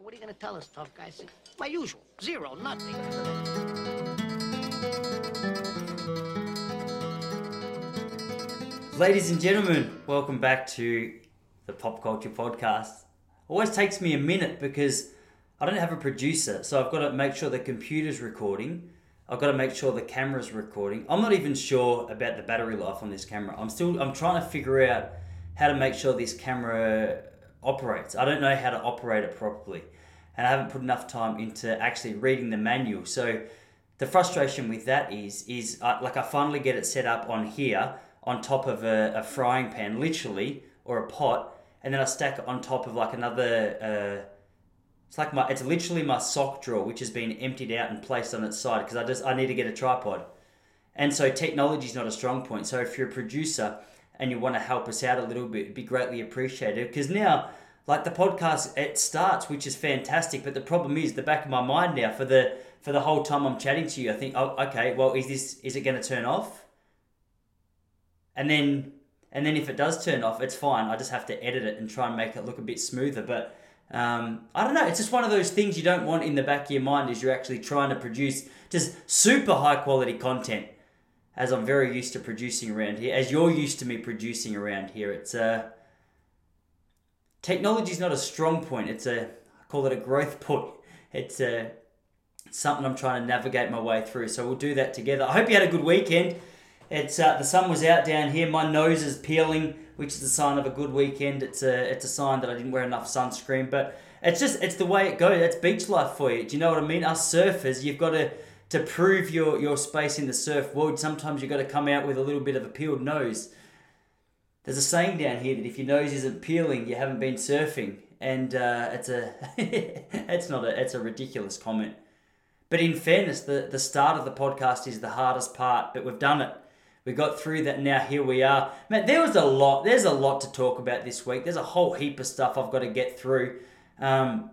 So what are you going to tell us, tough guy? Say, My usual. Zero, nothing. Ladies and gentlemen, welcome back to the Pop Culture Podcast. Always takes me a minute because I don't have a producer, so I've got to make sure the computer's recording. I've got to make sure the camera's recording. I'm not even sure about the battery life on this camera. I'm still I'm trying to figure out how to make sure this camera operates. I don't know how to operate it properly, and I haven't put enough time into actually reading the manual. So the frustration with that is is uh, like I finally get it set up on here on top of a, a frying pan, literally, or a pot, and then I stack it on top of like another. Uh, it's like my, it's literally my sock drawer, which has been emptied out and placed on its side because I just I need to get a tripod, and so technology is not a strong point. So if you're a producer and you want to help us out a little bit, it'd be greatly appreciated because now. Like the podcast, it starts, which is fantastic. But the problem is, the back of my mind now for the for the whole time I'm chatting to you, I think, oh, okay, well, is this is it going to turn off? and then and then if it does turn off, it's fine. I just have to edit it and try and make it look a bit smoother. But um, I don't know. It's just one of those things you don't want in the back of your mind as you're actually trying to produce just super high quality content. As I'm very used to producing around here, as you're used to me producing around here, it's uh, technology is not a strong point. It's a I call it a growth point. It's a something I'm trying to navigate my way through. So we'll do that together. I hope you had a good weekend. It's uh, the sun was out down here. My nose is peeling, which is a sign of a good weekend. It's a it's a sign that I didn't wear enough sunscreen. But it's just it's the way it goes. It's beach life for you. Do you know what I mean? Us surfers, you've got to to prove your your space in the surf world. Sometimes you've got to come out with a little bit of a peeled nose. There's a saying down here that if your nose isn't peeling, you haven't been surfing, and uh, it's a it's not a it's a ridiculous comment. But in fairness, the the start of the podcast is the hardest part, but we've done it. We got through that. Now here we are. Man, there was a lot. There's a lot to talk about this week. There's a whole heap of stuff I've got to get through. Um,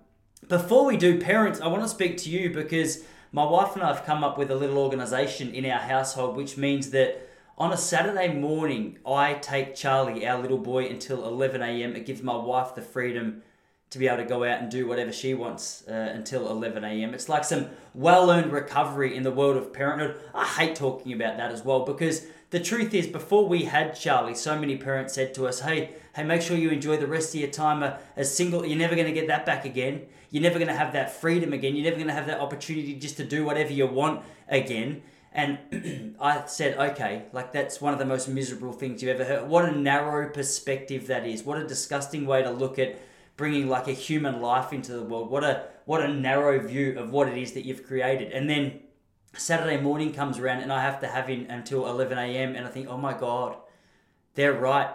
before we do, parents, I want to speak to you because my wife and I have come up with a little organisation in our household, which means that on a Saturday morning, I take Charlie, our little boy, until 11 a.m. It gives my wife the freedom to be able to go out and do whatever she wants uh, until 11 a.m. It's like some well earned recovery in the world of parenthood. I hate talking about that as well because the truth is, before we had Charlie, so many parents said to us, "Hey, hey, make sure you enjoy the rest of your time uh, as single. You're never going to get that back again. You're never going to have that freedom again. You're never going to have that opportunity just to do whatever you want again." And I said, "Okay, like that's one of the most miserable things you've ever heard. What a narrow perspective that is. What a disgusting way to look at." bringing like a human life into the world what a what a narrow view of what it is that you've created and then Saturday morning comes around and I have to have him until 11 a.m. and I think, oh my God, they're right.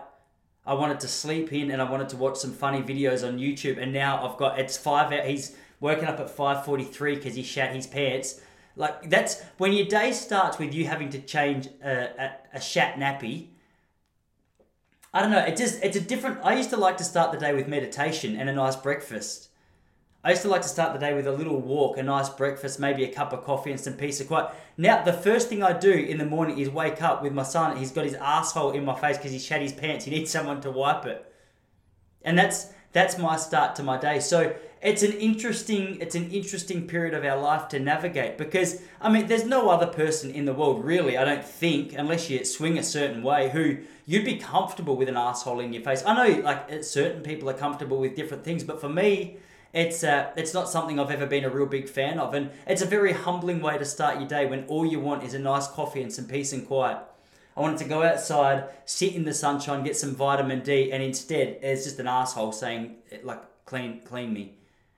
I wanted to sleep in and I wanted to watch some funny videos on YouTube and now I've got, it's five, he's working up at 5.43 because he shat his pants. Like that's, when your day starts with you having to change a, a, a shat nappy, I don't know, it just, it's a different, I used to like to start the day with meditation and a nice breakfast I used to like to start the day with a little walk, a nice breakfast, maybe a cup of coffee and some peace of quiet. Now, the first thing I do in the morning is wake up with my son. He's got his asshole in my face because he shat his pants. He needs someone to wipe it. And that's that's my start to my day. So it's an interesting it's an interesting period of our life to navigate because I mean there's no other person in the world really I don't think unless you swing a certain way who you'd be comfortable with an asshole in your face. I know like certain people are comfortable with different things, but for me it's uh, it's not something I've ever been a real big fan of, and it's a very humbling way to start your day when all you want is a nice coffee and some peace and quiet. I wanted to go outside, sit in the sunshine, get some vitamin D, and instead it's just an asshole saying like clean clean me,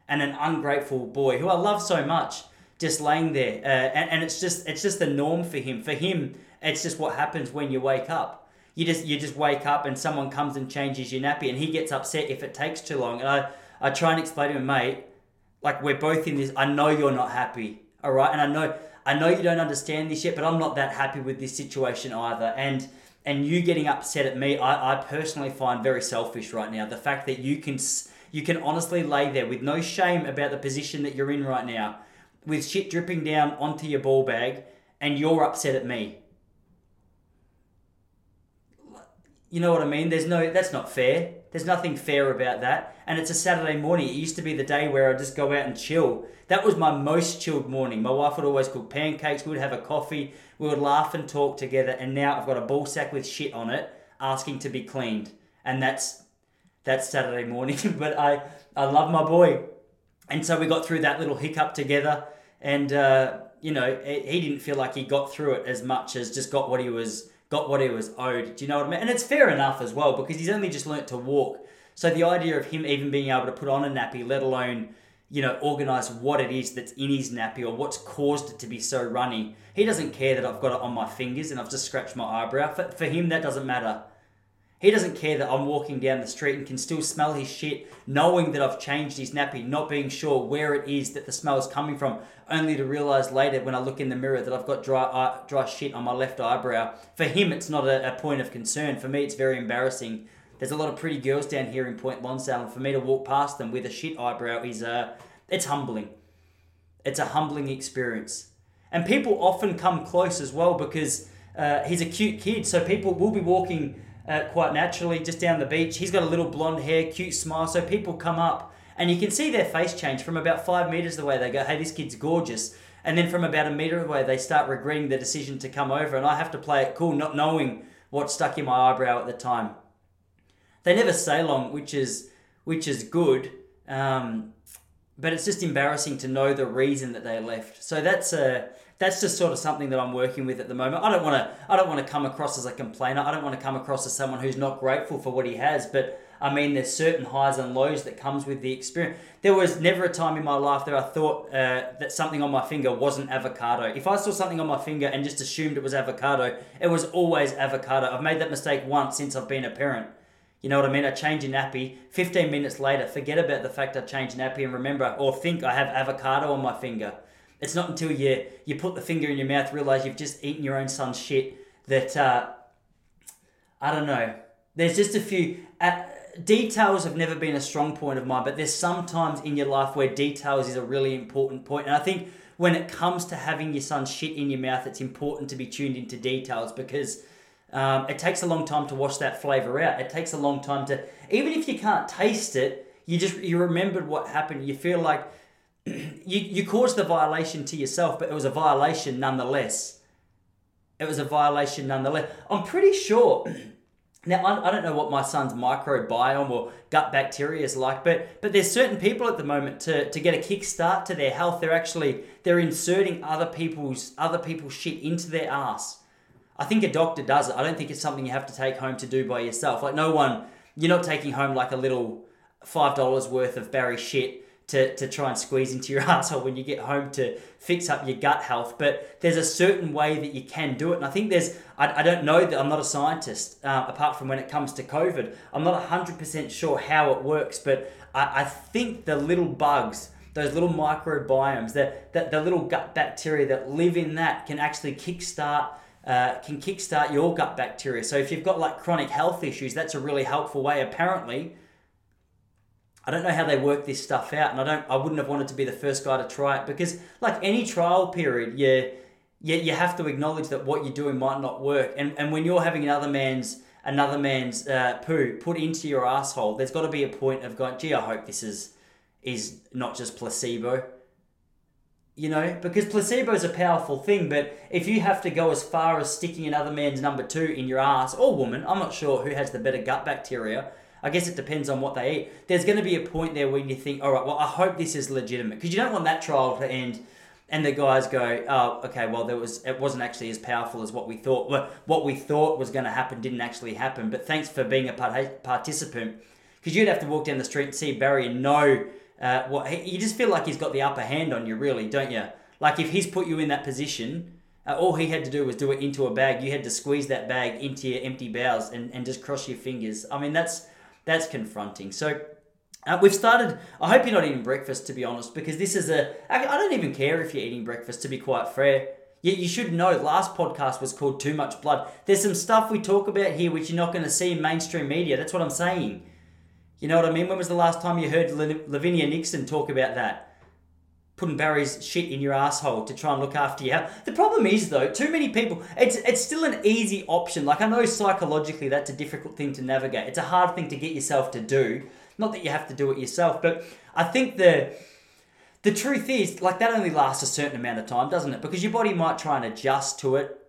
and an ungrateful boy who I love so much just laying there, uh, and, and it's just it's just the norm for him. For him, it's just what happens when you wake up. You just you just wake up and someone comes and changes your nappy, and he gets upset if it takes too long. And I I try and explain to him, mate, like we're both in this. I know you're not happy, all right, and I know I know you don't understand this yet, but I'm not that happy with this situation either. And and you getting upset at me, I, I personally find very selfish right now. The fact that you can you can honestly lay there with no shame about the position that you're in right now, with shit dripping down onto your ball bag, and you're upset at me You know what I mean? There's no, that's not fair. There's nothing fair about that. And it's a Saturday morning. It used to be the day where I just go out and chill. That was my most chilled morning. My wife would always cook pancakes. We would have a coffee. We would laugh and talk together. And now I've got a ball sack with shit on it, asking to be cleaned. And that's that's Saturday morning. but I I love my boy, and so we got through that little hiccup together. And uh, you know, he didn't feel like he got through it as much as just got what he was got what he was owed. Do you know what I mean? And it's fair enough as well because he's only just learnt to walk. So the idea of him even being able to put on a nappy, let alone you know organize what it is that's in his nappy or what's caused it to be so runny, he doesn't care that I've got it on my fingers and I've just scratched my eyebrow. For, for him, that doesn't matter. He doesn't care that I'm walking down the street and can still smell his shit, knowing that I've changed his nappy, not being sure where it is that the smell is coming from, only to realize later when I look in the mirror that I've got dry eye, dry shit on my left eyebrow. For him, it's not a, a point of concern. For me, it's very embarrassing. There's a lot of pretty girls down here in Point Lonsdale, and for me to walk past them with a shit eyebrow is uh, it's humbling. It's a humbling experience, and people often come close as well because uh, he's a cute kid. So people will be walking uh, quite naturally just down the beach. He's got a little blonde hair, cute smile. So people come up and you can see their face change from about five meters away. They go, hey, this kid's gorgeous. And then from about a meter away, they start regretting the decision to come over. And I have to play it cool, not knowing what stuck in my eyebrow at the time. They never say long, which is which is good. Um, but it's just embarrassing to know the reason that they left. So that's a that's just sort of something that I'm working with at the moment. I don't want to I don't want to come across as a complainer. I don't want to come across as someone who's not grateful for what he has, but I mean there's certain highs and lows that comes with the experience. There was never a time in my life that I thought uh, that something on my finger wasn't avocado. If I saw something on my finger and just assumed it was avocado, it was always avocado. I've made that mistake once since I've been a parent. You know what I mean? I change a nappy. 15 minutes later, forget about the fact I changed nappy and remember or think I have avocado on my finger. It's not until you you put the finger in your mouth, realize you've just eaten your own son's shit, that uh, I don't know. There's just a few uh, details have never been a strong point of mine, but there's sometimes in your life where details is a really important point, and I think when it comes to having your son's shit in your mouth, it's important to be tuned into details because. Um, it takes a long time to wash that flavor out. It takes a long time to, even if you can't taste it, you just you remembered what happened. You feel like you, you caused the violation to yourself, but it was a violation nonetheless. It was a violation nonetheless. I'm pretty sure. Now I, I don't know what my son's microbiome or gut bacteria is like, but but there's certain people at the moment to, to get a kickstart to their health. They're actually they're inserting other people's other people's shit into their ass. I think a doctor does it. I don't think it's something you have to take home to do by yourself. Like no one, you're not taking home like a little five dollars worth of Barry shit to, to try and squeeze into your asshole when you get home to fix up your gut health. But there's a certain way that you can do it. And I think there's, I, I don't know that I'm not a scientist, uh, apart from when it comes to COVID. I'm not 100% sure how it works, but I, I think the little bugs, those little microbiomes, that, that the little gut bacteria that live in that can actually kickstart. Uh, can kickstart your gut bacteria. So if you've got like chronic health issues, that's a really helpful way, apparently, I don't know how they work this stuff out, and I don't. I wouldn't have wanted to be the first guy to try it because, like any trial period, you you, you have to acknowledge that what you're doing might not work, and and when you're having another man's another man's uh, poo put into your asshole, there's got to be a point of going, gee, I hope this is is not just placebo. You know, because placebo is a powerful thing, but if you have to go as far as sticking another man's number two in your ass or woman, I'm not sure who has the better gut bacteria I guess it depends on what they eat. There's going to be a point there when you think, all right, well, I hope this is legitimate because you don't want that trial to end and the guys go, oh, okay, well, there was it wasn't actually as powerful as what we thought. Well, what we thought was going to happen didn't actually happen. But thanks for being a part- participant because you'd have to walk down the street and see Barry and know uh, what he, you just feel like he's got the upper hand on you, really, don't you? Like if he's put you in that position. Uh, all he had to do was do it into a bag. You had to squeeze that bag into your empty bowels and, and just cross your fingers. I mean, that's that's confronting. So uh, we've started. I hope you're not eating breakfast, to be honest, because this is a. I, don't even care if you're eating breakfast, to be quite fair. Yet you should know, last podcast was called Too Much Blood. There's some stuff we talk about here which you're not going to see in mainstream media. That's what I'm saying. You know what I mean? When was the last time you heard Lavinia Nixon talk about that? Putting Barry's shit in your asshole to try and look after you. The problem is though, too many people. It's it's still an easy option. Like I know psychologically that's a difficult thing to navigate. It's a hard thing to get yourself to do. Not that you have to do it yourself, but I think the the truth is like that only lasts a certain amount of time, doesn't it? Because your body might try and adjust to it.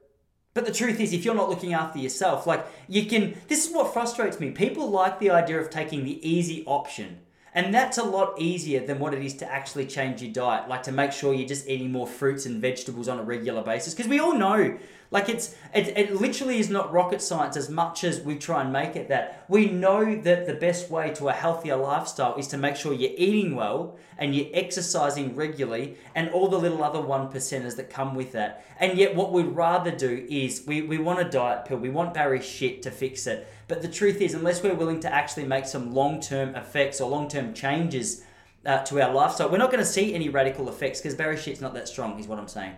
But the truth is, if you're not looking after yourself, like you can, this is what frustrates me. People like the idea of taking the easy option and that's a lot easier than what it is to actually change your diet, like to make sure you're just eating more fruits and vegetables on a regular basis. Because we all know, like it's it, it literally is not rocket science as much as we try and make it that. We know that the best way to a healthier lifestyle is to make sure you're eating well and you're exercising regularly and all the little other one percenters that come with that. And yet what we'd rather do is we, we want a diet pill, we want Barry shit to fix it. But the truth is, unless we're willing to actually make some long term effects or long term changes uh, to our lifestyle, we're not going to see any radical effects because Barry shit's not that strong, is what I'm saying.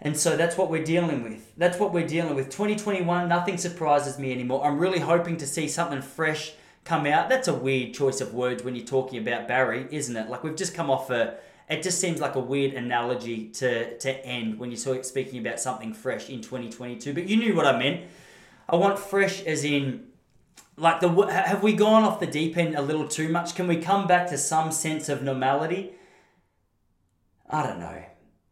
And so that's what we're dealing with. That's what we're dealing with. 2021, nothing surprises me anymore. I'm really hoping to see something fresh come out. That's a weird choice of words when you're talking about Barry, isn't it? Like we've just come off a it just seems like a weird analogy to, to end when you're speaking about something fresh in 2022. But you knew what I meant. I want fresh as in like the have we gone off the deep end a little too much? Can we come back to some sense of normality? I don't know.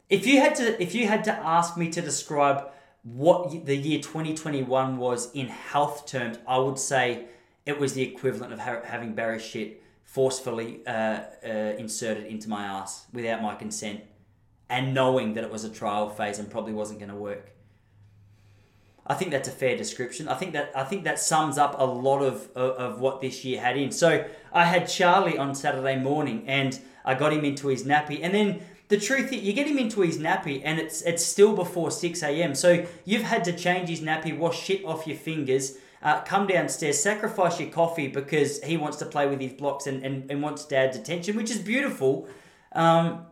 If you had to if you had to ask me to describe what the year 2021 was in health terms, I would say it was the equivalent of having Barry shit forcefully uh, uh, inserted into my ass without my consent and knowing that it was a trial phase and probably wasn't going to work. I think that's a fair description. I think that I think that sums up a lot of, of, of what this year had in. So I had Charlie on Saturday morning and I got him into his nappy and then the truth is you get him into his nappy and it's it's still before 6 a.m. So you've had to change his nappy, wash shit off your fingers, uh, come downstairs, sacrifice your coffee because he wants to play with his blocks and, and, and wants dad's attention, which is beautiful. Um,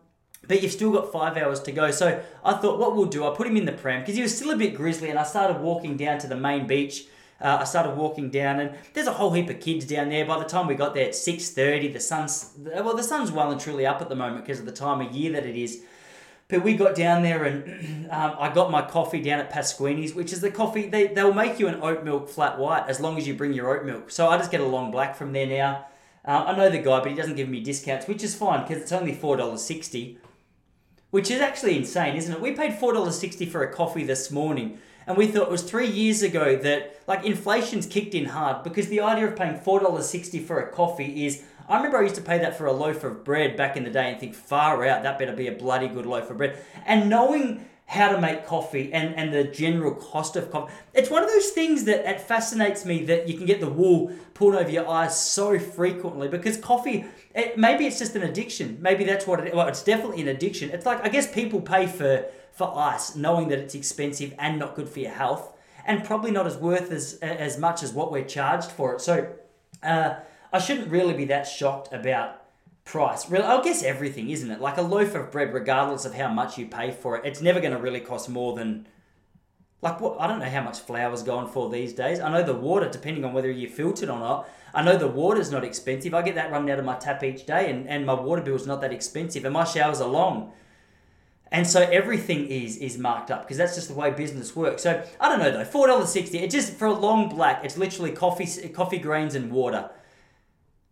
but you've still got five hours to go. So I thought, what we'll do, I put him in the pram because he was still a bit grizzly, and I started walking down to the main beach. Uh, I started walking down, and there's a whole heap of kids down there. By the time we got there at six thirty, the sun's well, the sun's well and truly up at the moment because of the time of year that it is. But we got down there and um, I got my coffee down at Pasquini's, which is the coffee, they, they'll make you an oat milk flat white as long as you bring your oat milk. So I just get a long black from there now. Uh, I know the guy, but he doesn't give me discounts, which is fine because it's only $4.60, which is actually insane, isn't it? We paid $4.60 for a coffee this morning and we thought it was three years ago that like inflation's kicked in hard because the idea of paying $4.60 for a coffee is I remember I used to pay that for a loaf of bread back in the day and think, far out, that better be a bloody good loaf of bread. And knowing how to make coffee and, and the general cost of coffee. It's one of those things that it fascinates me that you can get the wool pulled over your eyes so frequently because coffee, it, maybe it's just an addiction. Maybe that's what it Well, it's definitely an addiction. It's like, I guess people pay for, for ice knowing that it's expensive and not good for your health and probably not as worth as, as much as what we're charged for it. So, uh, I shouldn't really be that shocked about price. Really, I guess everything, isn't it? Like a loaf of bread, regardless of how much you pay for it, it's never going to really cost more than. Like what? I don't know how much flour's going for these days. I know the water, depending on whether you filtered or not. I know the water's not expensive. I get that running out of my tap each day, and, and my water bill's not that expensive, and my showers are long. And so everything is is marked up because that's just the way business works. So I don't know though, four dollars sixty. It just for a long black, it's literally coffee coffee grains and water.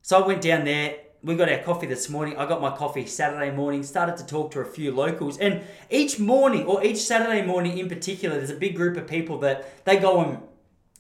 So I went down there. We got our coffee this morning. I got my coffee Saturday morning. Started to talk to a few locals, and each morning or each Saturday morning in particular, there's a big group of people that they go and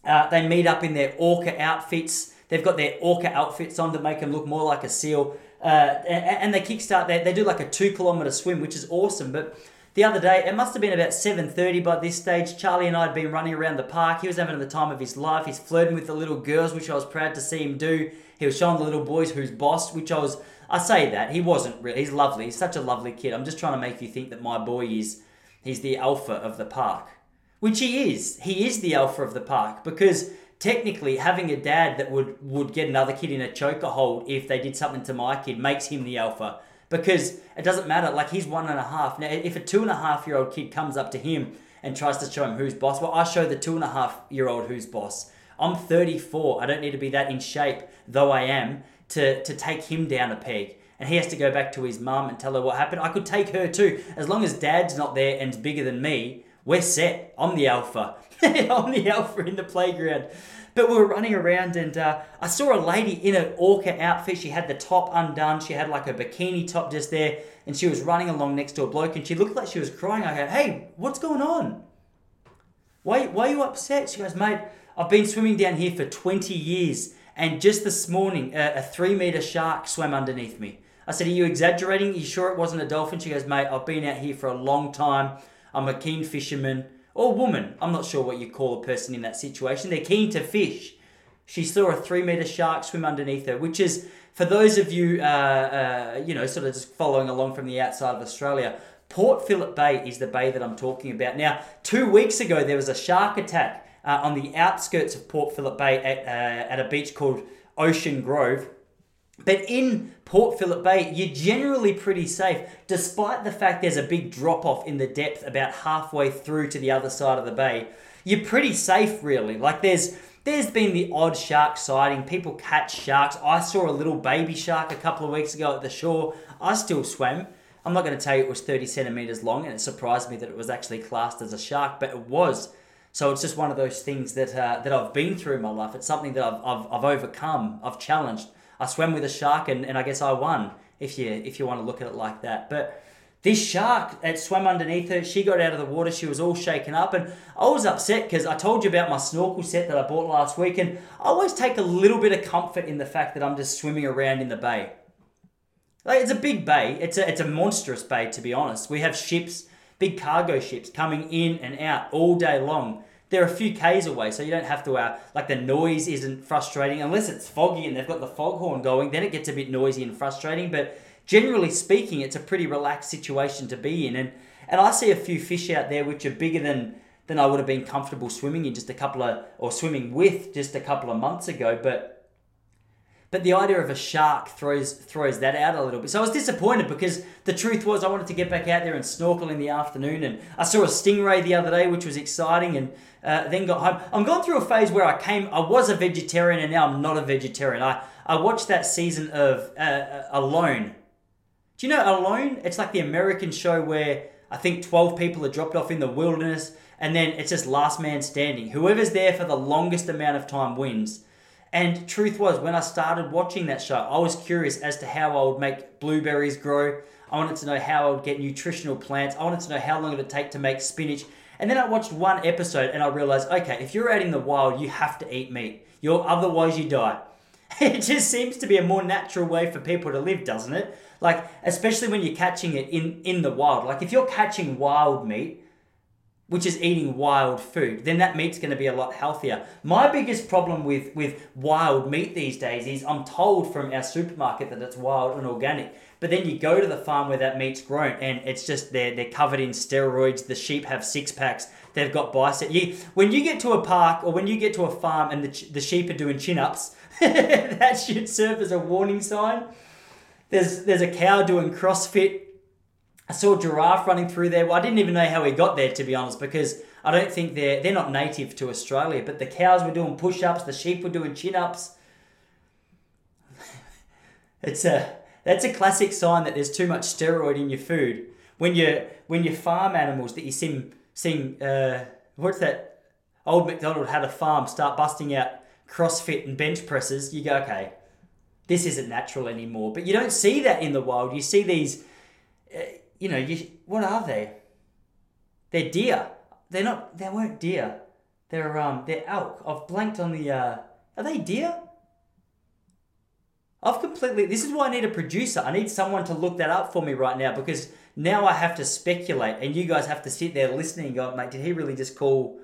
uh, they meet up in their orca outfits. They've got their orca outfits on to make them look more like a seal, uh, and, they kickstart. They, they do like a two kilometer swim, which is awesome. But the other day, it must have been about 7.30 by this stage. Charlie and I had been running around the park. He was having the time of his life. He's flirting with the little girls, which I was proud to see him do. He was showing the little boys who's boss, which I was. I say that he wasn't really. He's lovely. He's such a lovely kid. I'm just trying to make you think that my boy is. He's the alpha of the park, which he is. He is the alpha of the park because technically having a dad that would would get another kid in a choker hold if they did something to my kid makes him the alpha because it doesn't matter. Like he's one and a half now. If a two and a half year old kid comes up to him and tries to show him who's boss, well, I show the two and a half year old who's boss. I'm 34. I don't need to be that in shape, though I am, to, to take him down a peg and he has to go back to his mum and tell her what happened. I could take her too. As long as dad's not there and's bigger than me, we're set. I'm the alpha. I'm the alpha in the playground. But we were running around and uh, I saw a lady in an orca outfit. She had the top undone. She had like a bikini top just there. And she was running along next to a bloke and she looked like she was crying. I go, hey, what's going on? Why, why are you upset? She goes, mate, I've been swimming down here for 20 years. And just this morning, a, a three meter shark swam underneath me. I said, Are you exaggerating? Are you sure it wasn't a dolphin? She goes, Mate, I've been out here for a long time. I'm a keen fisherman or woman. I'm not sure what you call a person in that situation. They're keen to fish. She saw a three meter shark swim underneath her, which is, for those of you, uh, uh, you know, sort of just following along from the outside of Australia, Port Phillip Bay is the bay that I'm talking about. Now, two weeks ago, there was a shark attack uh, on the outskirts of Port Phillip Bay at, uh, at a beach called Ocean Grove. But in Port Phillip Bay, you're generally pretty safe, despite the fact there's a big drop off in the depth about halfway through to the other side of the bay. You're pretty safe, really. Like there's there's been the odd shark sighting. People catch sharks. I saw a little baby shark a couple of weeks ago at the shore. I still swam. I'm not going to tell you it was 30 centimeters long, and it surprised me that it was actually classed as a shark, but it was. So it's just one of those things that uh, that I've been through in my life. It's something that I've, I've, I've overcome. I've challenged. I swam with a shark and, and I guess I won if you if you want to look at it like that. But this shark that swam underneath her, she got out of the water. She was all shaken up, and I was upset because I told you about my snorkel set that I bought last week, and I always take a little bit of comfort in the fact that I'm just swimming around in the bay. Like it's a big bay. It's a it's a monstrous bay to be honest. We have ships, big cargo ships coming in and out all day long they're a few k's away, so you don't have to uh, like the noise isn't frustrating unless it's foggy and they've got the foghorn going. Then it gets a bit noisy and frustrating. But generally speaking, it's a pretty relaxed situation to be in. And and I see a few fish out there which are bigger than than I would have been comfortable swimming in just a couple of or swimming with just a couple of months ago. But but the idea of a shark throws throws that out a little bit. So I was disappointed because the truth was I wanted to get back out there and snorkel in the afternoon, and I saw a stingray the other day, which was exciting, and uh, then got home. I'm going through a phase where I came, I was a vegetarian, and now I'm not a vegetarian. I I watched that season of uh, Alone. Do you know Alone? It's like the American show where I think 12 people are dropped off in the wilderness, and then it's just last man standing. Whoever's there for the longest amount of time wins. And truth was, when I started watching that show, I was curious as to how I would make blueberries grow. I wanted to know how I would get nutritional plants. I wanted to know how long it would take to make spinach. And then I watched one episode and I realized, okay, if you're out in the wild, you have to eat meat. You're otherwise you die. It just seems to be a more natural way for people to live, doesn't it? Like, especially when you're catching it in, in the wild. Like, if you're catching wild meat, which is eating wild food, then that meat's going to be a lot healthier. My biggest problem with, with wild meat these days is I'm told from our supermarket that it's wild and organic. But then you go to the farm where that meat's grown and it's just they're, they're covered in steroids. The sheep have six packs. They've got bicep. You, when you get to a park or when you get to a farm and the, the sheep are doing chin ups, that should serve as a warning sign. There's, there's a cow doing CrossFit I saw a giraffe running through there. Well, I didn't even know how he got there, to be honest, because I don't think they're they're not native to Australia. But the cows were doing push-ups, the sheep were doing chin-ups. it's a that's a classic sign that there's too much steroid in your food. When you when you farm animals that you seem seem uh, what's that? Old McDonald had a farm start busting out CrossFit and bench presses. You go okay, this isn't natural anymore. But you don't see that in the wild. You see these. Uh, you know, you, what are they? They're deer. They're not. They weren't deer. They're um. They're elk. I've blanked on the. Uh, are they deer? I've completely. This is why I need a producer. I need someone to look that up for me right now because now I have to speculate, and you guys have to sit there listening and go, mate, did he really just call?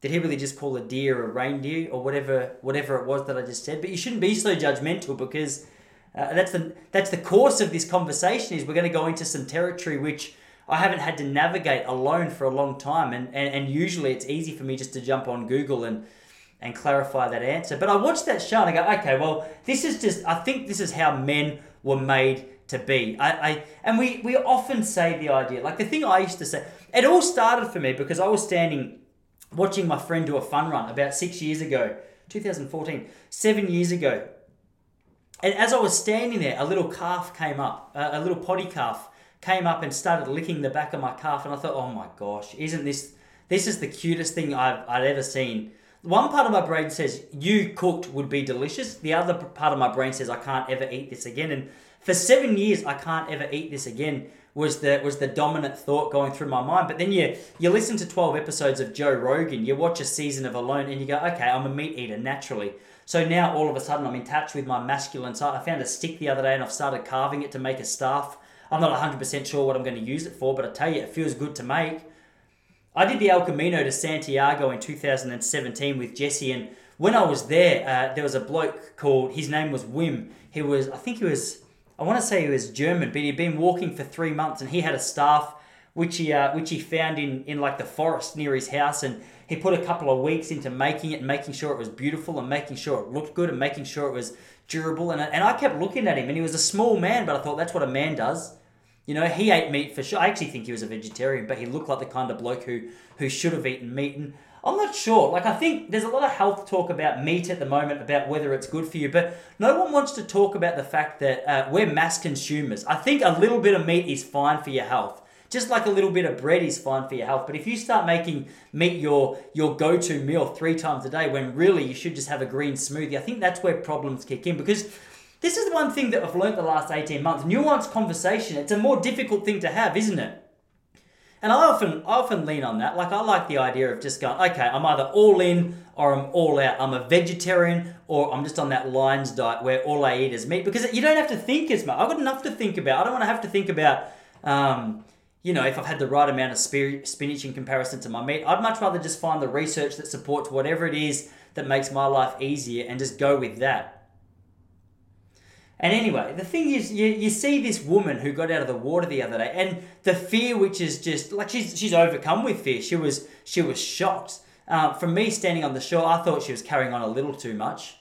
Did he really just call a deer a reindeer or whatever whatever it was that I just said? But you shouldn't be so judgmental because uh, that's the that's the course of this conversation. Is we're going to go into some territory which I haven't had to navigate alone for a long time, and, and and usually it's easy for me just to jump on Google and and clarify that answer. But I watched that show and I go, okay, well, this is just I think this is how men were made to be. I, I and we we often say the idea like the thing I used to say. It all started for me because I was standing watching my friend do a fun run about six years ago, 2014, seven years ago And as I was standing there, a little calf came up, a, little poddy calf came up and started licking the back of my calf, and I thought, oh my gosh, isn't this this is the cutest thing I've I'd ever seen. One part of my brain says you cooked would be delicious. The other part of my brain says I can't ever eat this again. And for seven years, I can't ever eat this again was the was the dominant thought going through my mind. But then you you listen to twelve episodes of Joe Rogan, you watch a season of Alone, and you go, okay, I'm a meat eater naturally. So now all of a sudden I'm in touch with my masculine side. I found a stick the other day and I've started carving it to make a staff. I'm not 100% sure what I'm going to use it for, but I tell you, it feels good to make. I did the El Camino to Santiago in 2017 with Jesse, and when I was there, uh, there was a bloke called, his name was Wim. He was, I think he was I want to say he was German, but he'd been walking for three months and he had a staff which he uh, which he found in in like the forest near his house and he put a couple of weeks into making it and making sure it was beautiful and making sure it looked good and making sure it was durable and, and I kept looking at him and he was a small man but I thought that's what a man does you know he ate meat for sure I actually think he was a vegetarian but he looked like the kind of bloke who who should have eaten meat and I'm not sure. Like, I think there's a lot of health talk about meat at the moment, about whether it's good for you, but no one wants to talk about the fact that uh, we're mass consumers. I think a little bit of meat is fine for your health. Just like a little bit of bread is fine for your health. But if you start making meat your, your go to meal three times a day, when really you should just have a green smoothie, I think that's where problems kick in because this is the one thing that I've learned the last 18 months. Nuanced conversation, it's a more difficult thing to have, isn't it? And I often I often lean on that. Like I like the idea of just going, okay, I'm either all in or I'm all out. I'm a vegetarian or I'm just on that Lions diet where all I eat is meat because you don't have to think as much. I've got enough to think about. I don't want to have to think about, um, you know, if I've had the right amount of spinach in comparison to my meat. I'd much rather just find the research that supports whatever it is that makes my life easier and just go with that. And anyway, the thing is, you, you see this woman who got out of the water the other day, and the fear, which is just like she's she's overcome with fear. She was she was shocked. Uh, from me standing on the shore, I thought she was carrying on a little too much.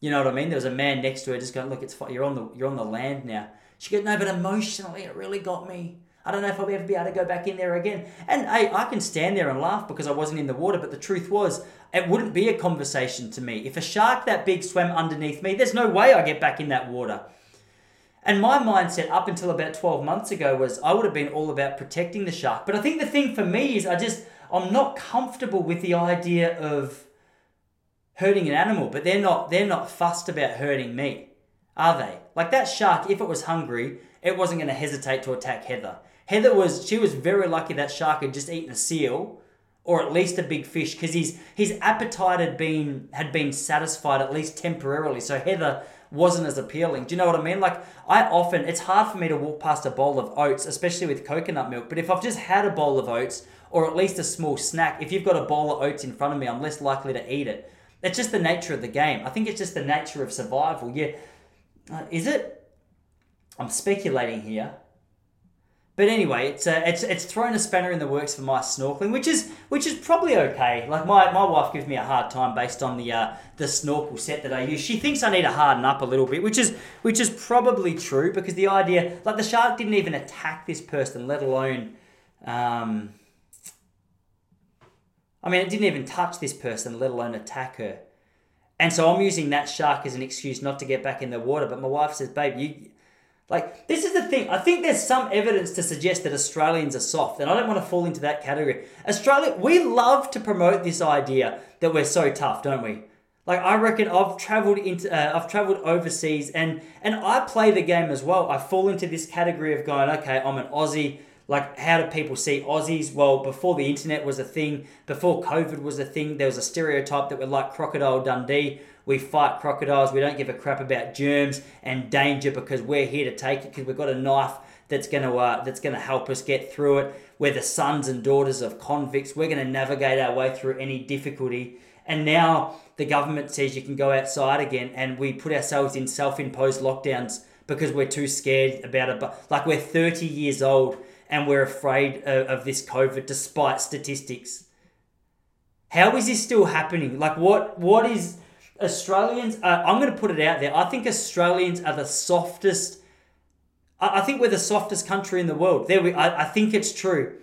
You know what I mean? There was a man next to her, just going, "Look, it's. You're on the you're on the land now." She goes, "No, but emotionally, it really got me." I don't know if I'll ever be able to go back in there again. And hey, I can stand there and laugh because I wasn't in the water, but the truth was, it wouldn't be a conversation to me. If a shark that big swam underneath me, there's no way I get back in that water. And my mindset up until about 12 months ago was I would have been all about protecting the shark. But I think the thing for me is I just, I'm not comfortable with the idea of hurting an animal, but they're not, they're not fussed about hurting me, are they? Like that shark, if it was hungry, it wasn't going to hesitate to attack Heather. Heather was she was very lucky that shark had just eaten a seal or at least a big fish because his his appetite had been had been satisfied at least temporarily. So Heather wasn't as appealing. Do you know what I mean? Like I often it's hard for me to walk past a bowl of oats, especially with coconut milk. But if I've just had a bowl of oats or at least a small snack, if you've got a bowl of oats in front of me, I'm less likely to eat it. It's just the nature of the game. I think it's just the nature of survival. Yeah, uh, is it? I'm speculating here. But anyway, it's uh, it's it's thrown a spanner in the works for my snorkeling, which is which is probably okay. Like my, my wife gives me a hard time based on the uh, the snorkel set that I use. She thinks I need to harden up a little bit, which is which is probably true because the idea, like the shark, didn't even attack this person, let alone. Um, I mean, it didn't even touch this person, let alone attack her. And so I'm using that shark as an excuse not to get back in the water. But my wife says, "Babe, you like, this is the thing. I think there's some evidence to suggest that Australians are soft, and I don't want to fall into that category. Australia, we love to promote this idea that we're so tough, don't we? Like, I reckon I've travelled into, uh, I've travelled overseas, and and I play the game as well. I fall into this category of going, okay, I'm an Aussie. Like, how do people see Aussies? Well, before the internet was a thing, before COVID was a thing, there was a stereotype that we're like Crocodile Dundee we fight crocodiles. We don't give a crap about germs and danger because we're here to take it because we've got a knife that's going to uh, that's going to help us get through it. We're the sons and daughters of convicts. We're going to navigate our way through any difficulty. And now the government says you can go outside again, and we put ourselves in self-imposed lockdowns because we're too scared about it. But like we're 30 years old and we're afraid of, of this COVID, despite statistics. How is this still happening? Like what what is Australians, uh, I'm going to put it out there. I think Australians are the softest. I, I think we're the softest country in the world. There we. I, I think it's true.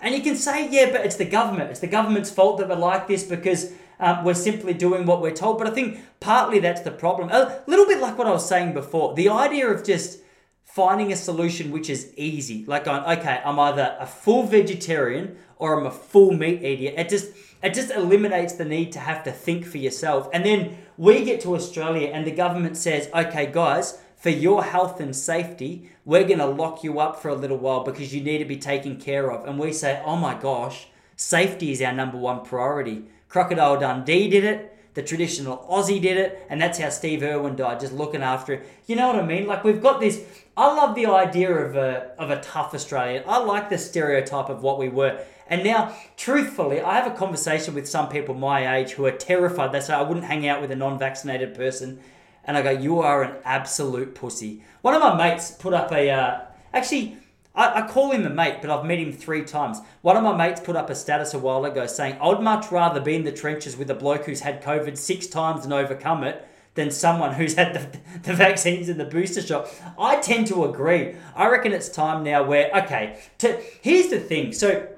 And you can say, yeah, but it's the government. It's the government's fault that we're like this because um, we're simply doing what we're told. But I think partly that's the problem. A little bit like what I was saying before. The idea of just finding a solution which is easy, like going, okay, I'm either a full vegetarian or I'm a full meat eater. It just it just eliminates the need to have to think for yourself. And then we get to Australia and the government says, okay, guys, for your health and safety, we're going to lock you up for a little while because you need to be taken care of. And we say, oh my gosh, safety is our number one priority. Crocodile Dundee did it. The traditional Aussie did it, and that's how Steve Irwin died, just looking after it. You know what I mean? Like we've got this. I love the idea of a of a tough Australian. I like the stereotype of what we were. And now, truthfully, I have a conversation with some people my age who are terrified. They say, I wouldn't hang out with a non vaccinated person. And I go, You are an absolute pussy. One of my mates put up a. Uh, actually, I, I, call him a mate, but I've met him three times. One of my mates put up a status a while ago saying, I'd much rather be in the trenches with a bloke who's had COVID six times and overcome it than someone who's had the, the vaccines in the booster shot. I tend to agree. I reckon it's time now where, okay, to, here's the thing. So,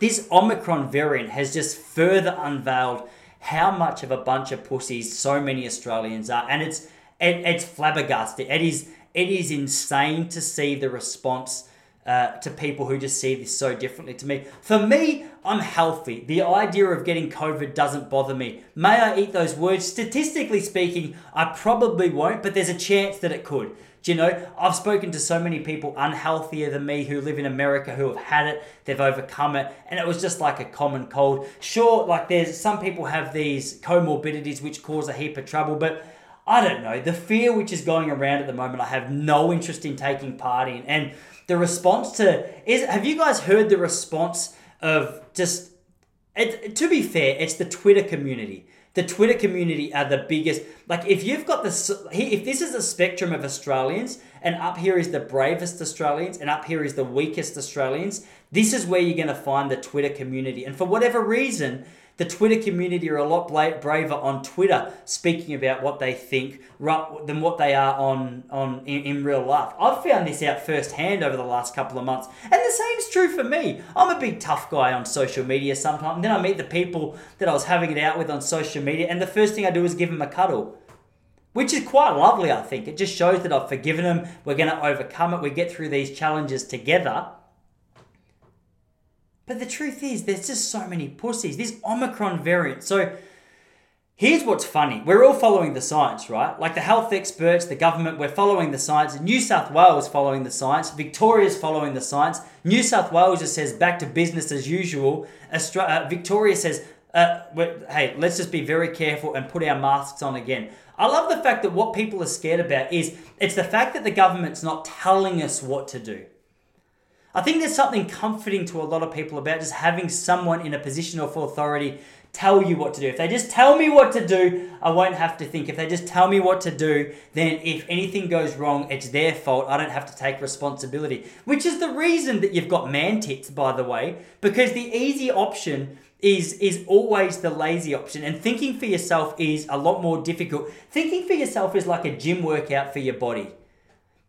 this Omicron variant has just further unveiled how much of a bunch of pussies so many Australians are, and it's it, it's flabbergasted. It is it is insane to see the response uh, to people who just see this so differently to me. For me, I'm healthy. The idea of getting COVID doesn't bother me. May I eat those words? Statistically speaking, I probably won't, but there's a chance that it could. Do you know, I've spoken to so many people unhealthier than me who live in America who have had it, they've overcome it, and it was just like a common cold. Sure, like there's some people have these comorbidities which cause a heap of trouble, but I don't know. The fear which is going around at the moment, I have no interest in taking part in. And the response to is have you guys heard the response of just it, to be fair, it's the Twitter community. The Twitter community are the biggest. Like, if you've got this, if this is a spectrum of Australians, and up here is the bravest Australians, and up here is the weakest Australians, this is where you're going to find the Twitter community. And for whatever reason, the Twitter community are a lot braver on Twitter speaking about what they think than what they are on, on in, in, real life. I've found this out firsthand over the last couple of months. And the same's true for me. I'm a big tough guy on social media sometimes. Then I meet the people that I was having it out with on social media, and the first thing I do is give them a cuddle which is quite lovely, I think. It just shows that I've forgiven them. We're going to overcome it. We get through these challenges together. But the truth is, there's just so many pussies. This Omicron variant. So here's what's funny. We're all following the science, right? Like the health experts, the government, we're following the science. New South Wales following the science. Victoria's following the science. New South Wales just says back to business as usual. Uh, Victoria says, uh, hey, let's just be very careful and put our masks on again. I love the fact that what people are scared about is it's the fact that the government's not telling us what to do. I think there's something comforting to a lot of people about just having someone in a position of authority tell you what to do. If they just tell me what to do, I won't have to think. If they just tell me what to do, then if anything goes wrong, it's their fault. I don't have to take responsibility. Which is the reason that you've got man tits, by the way, because the easy option is is always the lazy option and thinking for yourself is a lot more difficult. Thinking for yourself is like a gym workout for your body.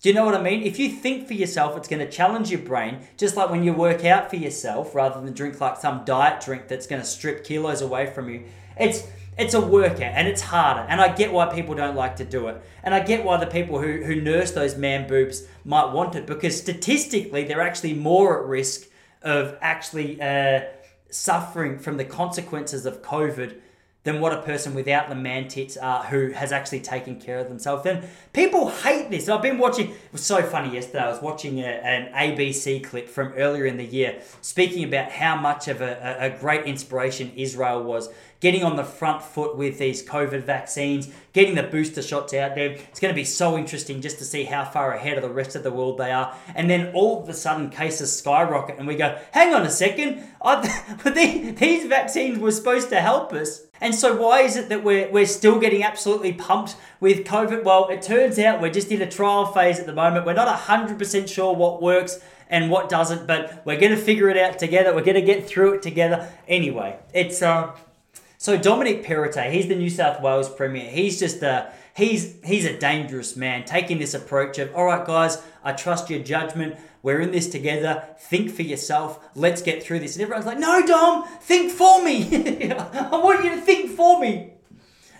Do you know what I mean? If you think for yourself, it's going to challenge your brain, just like when you work out for yourself rather than drink like some diet drink that's going to strip kilos away from you. It's it's a workout and it's harder. And I get why people don't like to do it. And I get why the people who, who nurse those man boobs might want it because statistically they're actually more at risk of actually uh, suffering from the consequences of COVID than what a person without the man tits are who has actually taken care of themselves. And people hate this. I've been watching, it was so funny yesterday. I was watching a, an ABC clip from earlier in the year speaking about how much of a, a great inspiration Israel was getting on the front foot with these COVID vaccines, getting the booster shots out there. It's going to be so interesting just to see how far ahead of the rest of the world they are. And then all of a sudden, cases skyrocket, and we go, hang on a second, these vaccines were supposed to help us. And so, why is it that we're, we're still getting absolutely pumped with COVID? Well, it turns out we're just in a trial phase at the moment. We're not 100% sure what works and what doesn't, but we're going to figure it out together. We're going to get through it together. Anyway, it's uh, so Dominic Perrottet, he's the New South Wales Premier. He's just uh, he's he's a dangerous man, taking this approach of, all right, guys, I trust your judgment. We're in this together. Think for yourself. Let's get through this. And everyone's like, no, Dom, think for me. I want you to think for me.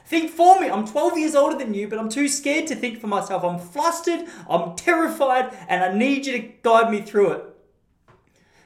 Think for me. I'm 12 years older than you, but I'm too scared to think for myself. I'm flustered, I'm terrified, and I need you to guide me through it.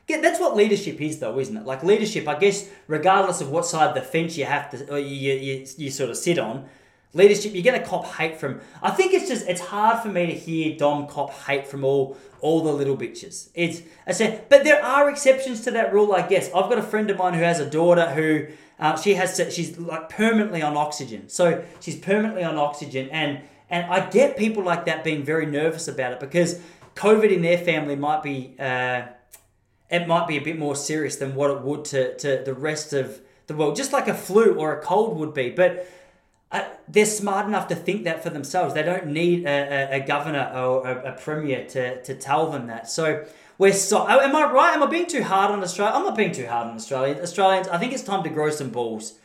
Yeah, that's what leadership is, though, isn't it? Like leadership, I guess, regardless of what side of the fence you have to, or you, you, you sort of sit on, leadership, you're going to cop hate from. I think it's just it's hard for me to hear Dom cop hate from all all the little bitches. It's I said, but there are exceptions to that rule, I guess. I've got a friend of mine who has a daughter who uh, she has she's like permanently on oxygen, so she's permanently on oxygen, and and I get people like that being very nervous about it because COVID in their family might be. Uh, it might be a bit more serious than what it would to, to the rest of the world, just like a flu or a cold would be. But uh, they're smart enough to think that for themselves. They don't need a, a, a governor or a, a, premier to, to tell them that. So we're so. Oh, am I right? Am I being too hard on Australia? I'm not being too hard on Australians. Australians, I think it's time to grow some balls.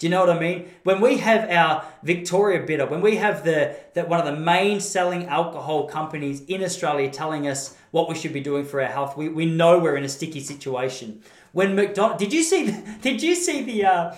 Do you know what I mean? When we have our Victoria bitter, when we have the that one of the main selling alcohol companies in Australia telling us what we should be doing for our health, we, we know we're in a sticky situation. When McDonald, did you see? Did you see the? Uh,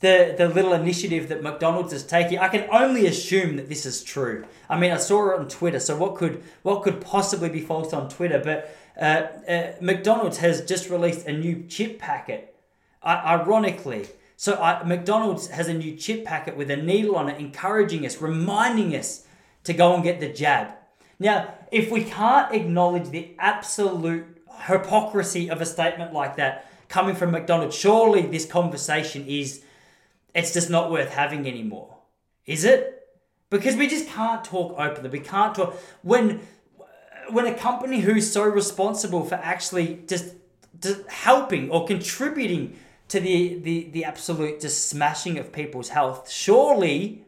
the, the little initiative that McDonald's is taking, I can only assume that this is true. I mean, I saw it on Twitter, so what could what could possibly be false on Twitter? But uh, uh, McDonald's has just released a new chip packet. Ironically, so I, McDonald's has a new chip packet with a needle on it, encouraging us, reminding us to go and get the jab. Now, if we can't acknowledge the absolute hypocrisy of a statement like that coming from McDonald's, surely this conversation is it's just not worth having anymore. Is it? Because we just can't talk openly. We can't talk when when a company who's so responsible for actually just, just helping or contributing to the, the, the absolute just smashing of people's health, surely,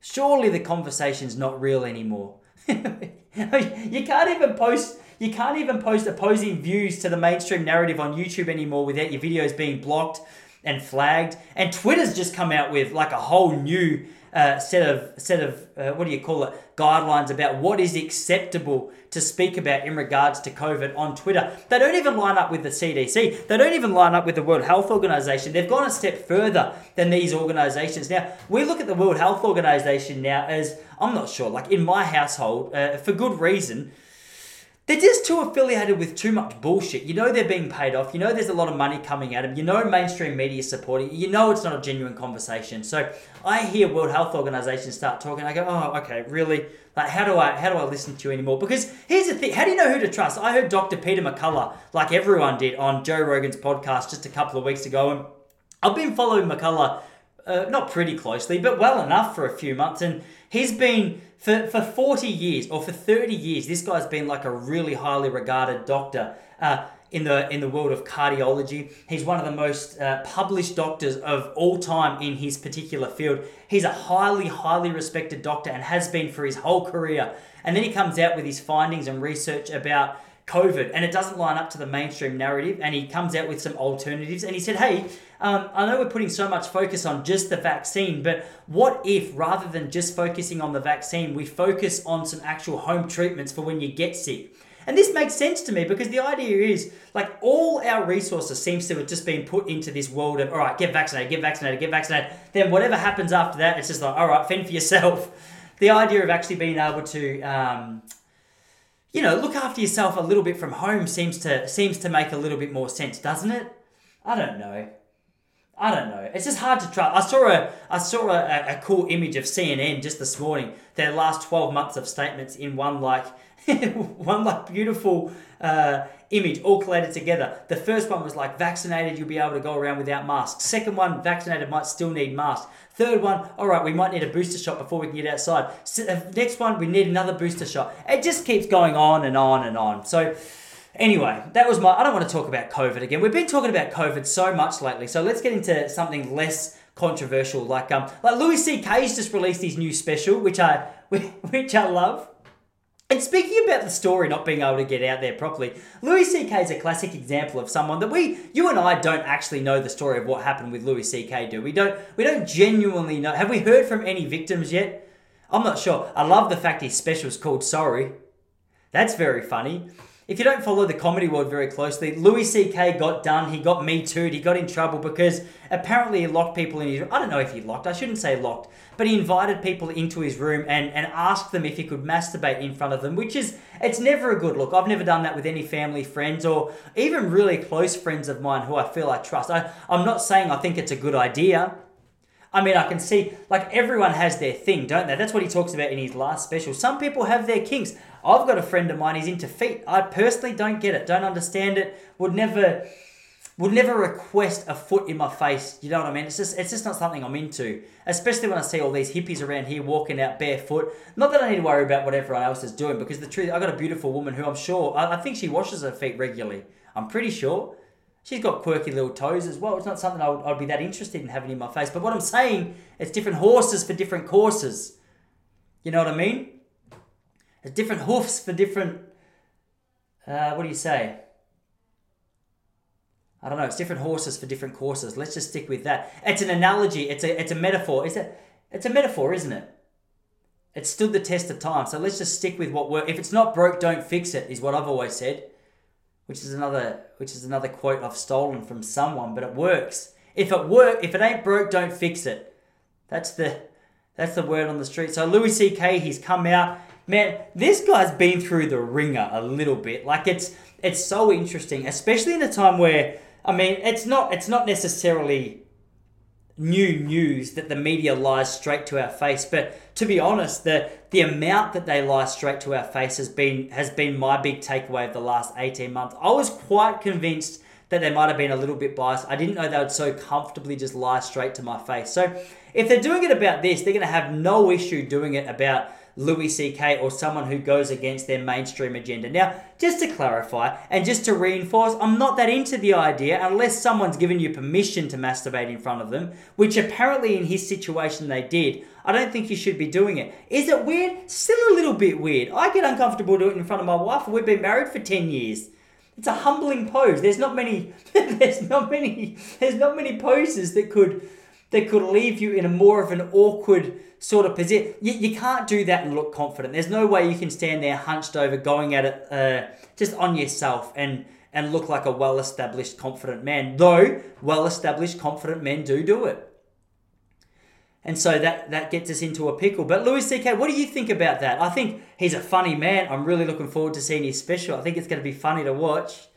surely the conversation's not real anymore. you can't even post you can't even post opposing views to the mainstream narrative on YouTube anymore without your videos being blocked and flagged. And Twitter's just come out with like a whole new set of set of uh, what do you call it guidelines about what is acceptable to speak about in regards to COVID on Twitter. They don't even line up with the CDC. They don't even line up with the World Health Organization. They've gone a step further than these organizations. Now we look at the World Health Organization now as I'm not sure. Like in my household, uh, for good reason they're just too affiliated with too much bullshit. You know they're being paid off. You know there's a lot of money coming at them. You know mainstream media is supporting. You know it's not a genuine conversation. So I hear World Health Organization start talking. I go, oh, okay, really? Like, how do I how do I listen to you anymore? Because here's the thing: how do you know who to trust? I heard Dr. Peter McCullough, like everyone did, on Joe Rogan's podcast just a couple of weeks ago, and I've been following McCullough uh, not pretty closely, but well enough for a few months, and he's been for, for 40 years or for 30 years, this guy's been like a really highly regarded doctor uh, in the in the world of cardiology. He's one of the most uh, published doctors of all time in his particular field. He's a highly, highly respected doctor and has been for his whole career. And then he comes out with his findings and research about COVID, and it doesn't line up to the mainstream narrative. And he comes out with some alternatives. And he said, "Hey, um, I know we're putting so much focus on just the vaccine, but what if rather than just focusing on the vaccine, we focus on some actual home treatments for when you get sick?" And this makes sense to me because the idea is like all our resources seems to have just been put into this world of all right, get vaccinated, get vaccinated, get vaccinated. Then whatever happens after that, it's just like all right, fend for yourself. The idea of actually being able to um, you know, look after yourself a little bit from home seems to seems to make a little bit more sense, doesn't it? I don't know. I don't know. It's just hard to try. I saw a I saw a, a cool image of CNN just this morning. Their last twelve months of statements in one like one like beautiful uh, image all collated together. The first one was like vaccinated, you'll be able to go around without masks. Second one, vaccinated might still need masks. Third one, all right, we might need a booster shot before we can get outside. Uh, next one, we need another booster shot. It just keeps going on and on and on. So, anyway, that was my. I don't want to talk about COVID again. We've been talking about COVID so much lately. So let's get into something less controversial. Like um, like Louis C.K.'s just released his new special, which I which I love. And speaking about the story not being able to get out there properly, Louis C.K. is a classic example of someone that we, you and I, don't actually know the story of what happened with Louis C.K. Do we? Don't we? Don't genuinely know. Have we heard from any victims yet? I'm not sure. I love the fact his special special's called Sorry. That's very funny. If you don't follow the comedy world very closely, Louis C.K. got done. He got me too. He got in trouble because apparently he locked people in his. I don't know if he locked. I shouldn't say locked, but he invited people into his room and, and asked them if he could masturbate in front of them, which is it's never a good look. I've never done that with any family friends or even really close friends of mine who I feel I trust. I, I'm not saying I think it's a good idea. I mean, I can see, like, everyone has their thing, don't they? That's what he talks about in his last special. Some people have their kinks. I've got a friend of mine, he's into feet. I personally don't get it, don't understand it, would never would never request a foot in my face. You know what I mean? It's just it's just not something I'm into. Especially when I see all these hippies around here walking out barefoot. Not that I need to worry about what everyone else is doing, because the truth, I got a beautiful woman who I'm sure I, I think she washes her feet regularly. I'm pretty sure. She's got quirky little toes as well. It's not something I would, I'd be that interested in having in my face. But what I'm saying, it's different horses for different courses. You know what I mean? Different hoofs for different. Uh, what do you say? I don't know. It's different horses for different courses. Let's just stick with that. It's an analogy. It's a it's a metaphor. Is it? It's a metaphor, isn't it? It stood the test of time. So let's just stick with what works. If it's not broke, don't fix it. Is what I've always said. Which is another which is another quote I've stolen from someone, but it works. If it work, if it ain't broke, don't fix it. That's the that's the word on the street. So Louis C.K. He's come out. Man, this guy's been through the ringer a little bit. Like it's it's so interesting, especially in a time where I mean, it's not it's not necessarily new news that the media lies straight to our face, but to be honest, the the amount that they lie straight to our face has been has been my big takeaway of the last 18 months. I was quite convinced that they might have been a little bit biased. I didn't know they would so comfortably just lie straight to my face. So if they're doing it about this, they're going to have no issue doing it about Louis C.K. or someone who goes against their mainstream agenda. Now, just to clarify and just to reinforce, I'm not that into the idea unless someone's given you permission to masturbate in front of them, which apparently in his situation they did. I don't think you should be doing it. Is it weird? Still a little bit weird. I get uncomfortable doing it in front of my wife. We've been married for 10 years. It's a humbling pose. There's not many there's not many there's not many poses that could that could leave you in a more of an awkward sort of position. You, you can't do that and look confident. There's no way you can stand there hunched over, going at it uh, just on yourself and and look like a well-established, confident man. Though well-established, confident men do do it. And so that, that gets us into a pickle. But Louis C.K., what do you think about that? I think he's a funny man. I'm really looking forward to seeing his special. I think it's going to be funny to watch.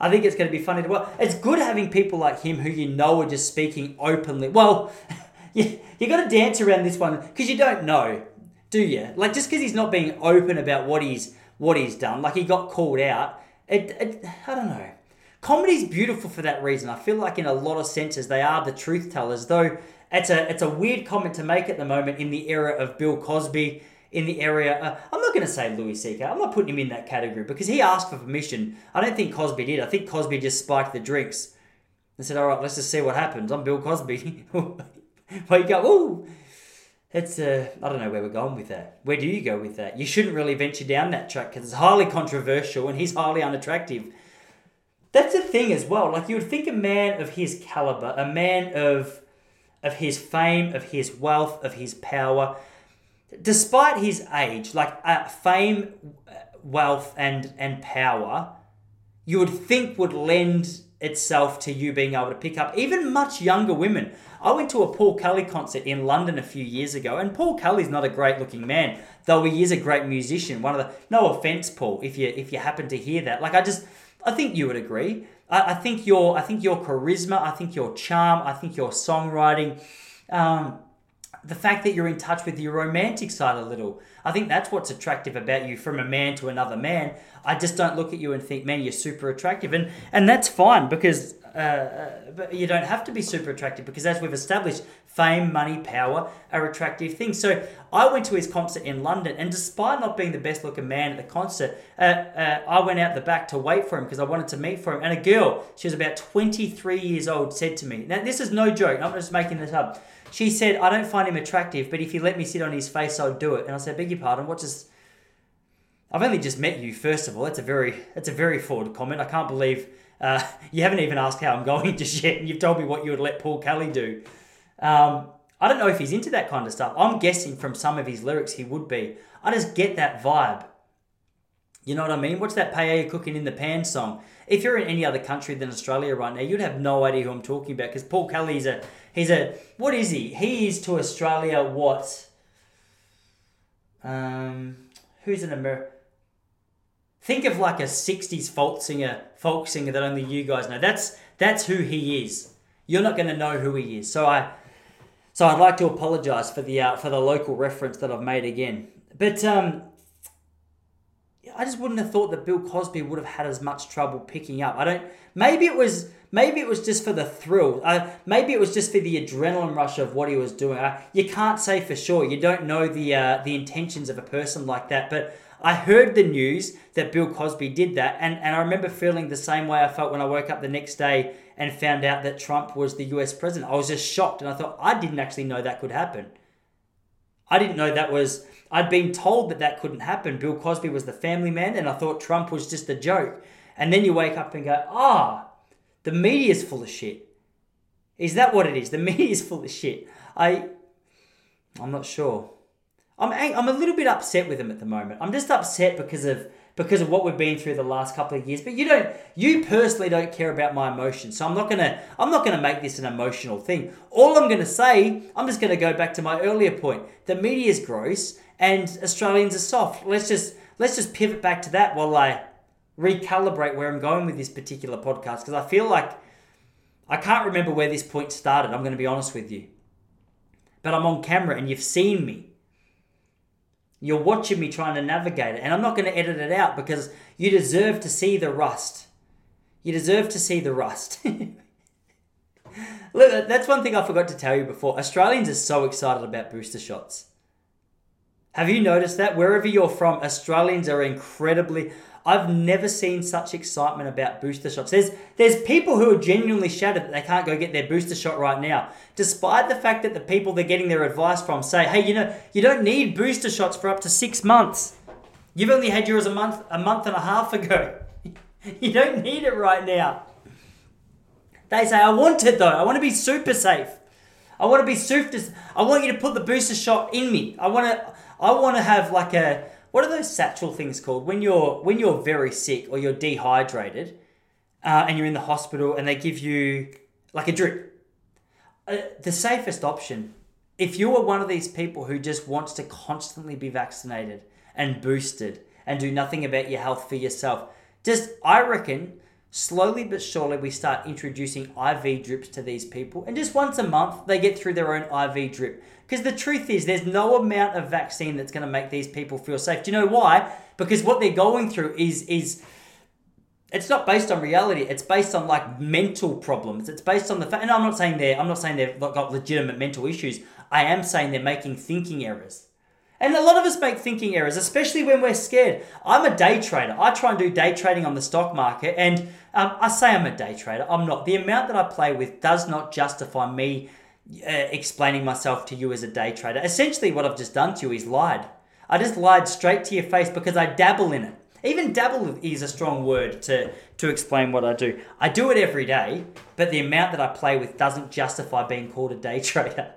I think it's going to be funny to watch. It's good having people like him who you know are just speaking openly. Well, you, you got to dance around this one because you don't know, do you? Like just because he's not being open about what he's what he's done, like he got called out. It, it I don't know. Comedy's beautiful for that reason. I feel like in a lot of senses they are the truth tellers, though it's a it's a weird comment to make at the moment in the era of Bill Cosby in the area. Uh, I'm not going to say Louis C.K. I'm not putting him in that category because he asked for permission. I don't think Cosby did. I think Cosby just spiked the drinks and said, "All right, let's just see what happens." I'm Bill Cosby. You go, ooh. It's uh, I don't know where we're going with that. Where do you go with that? You shouldn't really venture down that track because it's highly controversial and he's highly unattractive. That's the thing as well. Like you would think a man of his caliber, a man of of his fame, of his wealth, of his power, despite his age, like uh, fame, wealth, and and power, you would think would lend itself to you being able to pick up even much younger women. I went to a Paul Kelly concert in London a few years ago, and Paul Kelly's not a great looking man, though he is a great musician. One of the no offense, Paul, if you if you happen to hear that. Like I just I think you would agree. I, I think your I think your charisma, I think your charm, I think your songwriting, um, the fact that you're in touch with your romantic side a little. I think that's what's attractive about you from a man to another man. I just don't look at you and think, man, you're super attractive, and and that's fine because uh, uh, you don't have to be super attractive because as we've established, fame, money, power are attractive things. So I went to his concert in London, and despite not being the best looking man at the concert, uh, uh, I went out the back to wait for him because I wanted to meet for him. And a girl, she was about 23 years old, said to me, now this is no joke, I'm just making this up. She said, I don't find him attractive, but if he let me sit on his face, I'd do it. And I said, beg your pardon, what does... I've only just met you, first of all. That's a very, that's a very forward comment. I can't believe uh, you haven't even asked how I'm going just yet, and you've told me what you would let Paul Kelly do. Um, I don't know if he's into that kind of stuff. I'm guessing from some of his lyrics he would be. I just get that vibe. You know what I mean? What's that paella cooking in the pan song? If you're in any other country than Australia right now, you'd have no idea who I'm talking about because Paul Kelly's a he's a what is he? He is to Australia what? Um, who's an American? Think of like a '60s folk singer, folk singer that only you guys know. That's that's who he is. You're not going to know who he is. So I, so I'd like to apologise for the uh, for the local reference that I've made again. But um, I just wouldn't have thought that Bill Cosby would have had as much trouble picking up. I don't. Maybe it was. Maybe it was just for the thrill. Uh, maybe it was just for the adrenaline rush of what he was doing. Uh, you can't say for sure. You don't know the uh, the intentions of a person like that. But I heard the news that Bill Cosby did that, and, and I remember feeling the same way I felt when I woke up the next day and found out that Trump was the US president. I was just shocked, and I thought I didn't actually know that could happen. I didn't know that was I'd been told that that couldn't happen. Bill Cosby was the family man, and I thought Trump was just a joke. And then you wake up and go, ah, oh, the media's full of shit. Is that what it is? The media's full of shit. I, I'm not sure. I'm, I'm a little bit upset with him at the moment. I'm just upset because of because of what we've been through the last couple of years. But you don't, you personally don't care about my emotions. So I'm not gonna, I'm not gonna make this an emotional thing. All I'm gonna say, I'm just gonna go back to my earlier point. The media's gross and Australians are soft. Let's just let's just pivot back to that while I recalibrate where I'm going with this particular podcast because I feel like I can't remember where this point started. I'm going to be honest with you. But I'm on camera and you've seen me. You're watching me trying to navigate it. And I'm not going to edit it out because you deserve to see the rust. You deserve to see the rust. Look, that's one thing I forgot to tell you before. Australians are so excited about booster shots. Have you noticed that? Wherever you're from, Australians are incredibly. I've never seen such excitement about booster shots. There's there's people who are genuinely shattered that they can't go get their booster shot right now, despite the fact that the people they're getting their advice from say, "Hey, you know, you don't need booster shots for up to six months. You've only had yours a month, a month and a half ago. you don't need it right now." They say, "I want it though. I want to be super safe. I want to be super. I want you to put the booster shot in me. I want to." I want to have like a what are those satchel things called when you're when you're very sick or you're dehydrated uh, and you're in the hospital and they give you like a drip. Uh, the safest option, if you are one of these people who just wants to constantly be vaccinated and boosted and do nothing about your health for yourself, just I reckon slowly but surely we start introducing IV drips to these people and just once a month they get through their own IV drip because the truth is, there's no amount of vaccine that's going to make these people feel safe. Do you know why? Because what they're going through is is it's not based on reality. It's based on like mental problems. It's based on the fact. And I'm not saying they're I'm not saying they've got legitimate mental issues. I am saying they're making thinking errors. And a lot of us make thinking errors, especially when we're scared. I'm a day trader. I try and do day trading on the stock market, and um, I say I'm a day trader. I'm not. The amount that I play with does not justify me uh, explaining myself to you as a day trader. Essentially, what I've just done to you is lied. I just lied straight to your face because I dabble in it. Even dabble is a strong word to, to explain what I do. I do it every day, but the amount that I play with doesn't justify being called a day trader.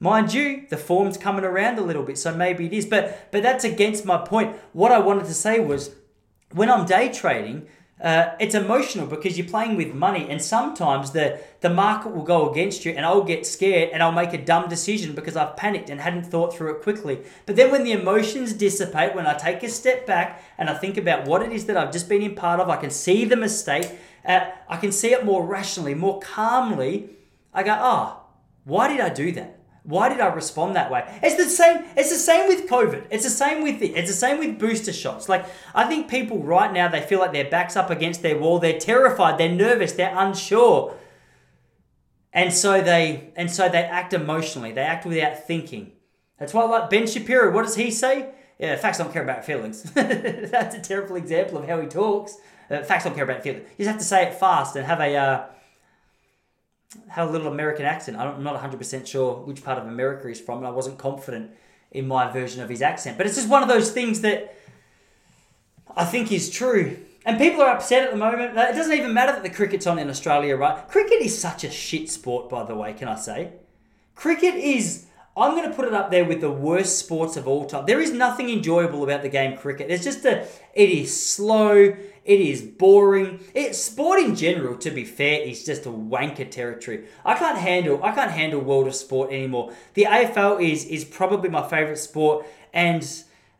Mind you, the form's coming around a little bit, so maybe it is, but but that's against my point. What I wanted to say was when I'm day trading, uh, it's emotional because you're playing with money, and sometimes the, the market will go against you, and I'll get scared and I'll make a dumb decision because I've panicked and hadn't thought through it quickly. But then, when the emotions dissipate, when I take a step back and I think about what it is that I've just been in part of, I can see the mistake, uh, I can see it more rationally, more calmly. I go, oh, why did I do that? Why did I respond that way? It's the same. It's the same with COVID. It's the same with the, It's the same with booster shots. Like I think people right now they feel like their backs up against their wall. They're terrified. They're nervous. They're unsure. And so they and so they act emotionally. They act without thinking. That's why, like Ben Shapiro, what does he say? Yeah, facts don't care about feelings. That's a terrible example of how he talks. Uh, facts don't care about feelings. You just have to say it fast and have a. Uh, had a little American accent. I'm not 100% sure which part of America he's from, and I wasn't confident in my version of his accent. But it's just one of those things that I think is true. And people are upset at the moment. It doesn't even matter that the cricket's on in Australia, right? Cricket is such a shit sport, by the way, can I say? Cricket is. I'm going to put it up there with the worst sports of all time. There is nothing enjoyable about the game cricket. It's just a. It is slow. It is boring. It's sport in general, to be fair, is just a wanker territory. I can't handle. I can't handle world of sport anymore. The AFL is is probably my favorite sport, and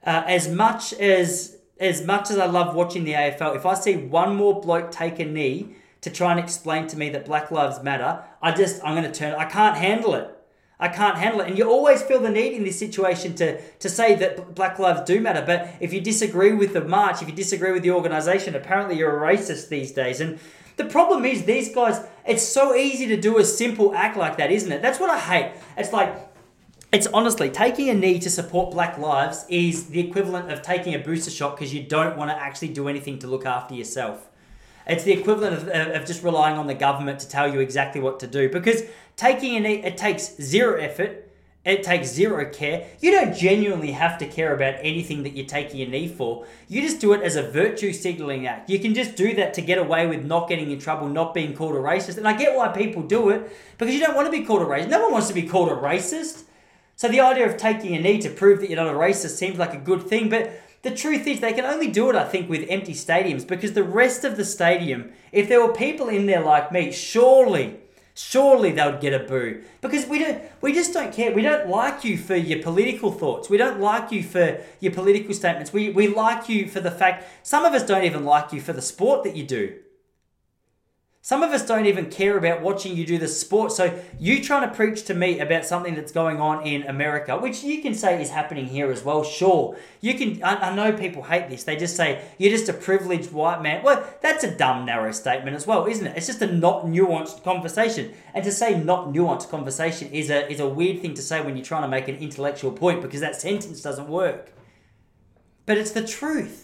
uh, as much as as much as I love watching the AFL, if I see one more bloke take a knee to try and explain to me that Black Lives Matter, I just I'm going to turn. I can't handle it. I can't handle it. And you always feel the need in this situation to, to say that Black Lives do matter. But if you disagree with the march, if you disagree with the organization, apparently you're a racist these days. And the problem is, these guys, it's so easy to do a simple act like that, isn't it? That's what I hate. It's like, it's honestly taking a knee to support black lives is the equivalent of taking a booster shot because you don't want to actually do anything to look after yourself. It's the equivalent of, of just relying on the government to tell you exactly what to do because taking a knee, it takes zero effort, it takes zero care. You don't genuinely have to care about anything that you're taking a knee for. You just do it as a virtue signaling act. You can just do that to get away with not getting in trouble, not being called a racist. And I get why people do it because you don't want to be called a racist. No one wants to be called a racist. So the idea of taking a knee to prove that you're not a racist seems like a good thing, but the truth is, they can only do it, I think, with empty stadiums because the rest of the stadium, if there were people in there like me, surely, surely they would get a boo because we don't, we just don't care. We don't like you for your political thoughts. We don't like you for your political statements. We we like you for the fact some of us don't even like you for the sport that you do. Some of us don't even care about watching you do the sport. So you trying to preach to me about something that's going on in America, which you can say is happening here as well. Sure, you can. I, I know people hate this. They just say you're just a privileged white man. Well, that's a dumb, narrow statement as well, isn't it? It's just a not nuanced conversation. And to say not nuanced conversation is a is a weird thing to say when you're trying to make an intellectual point because that sentence doesn't work. But it's the truth.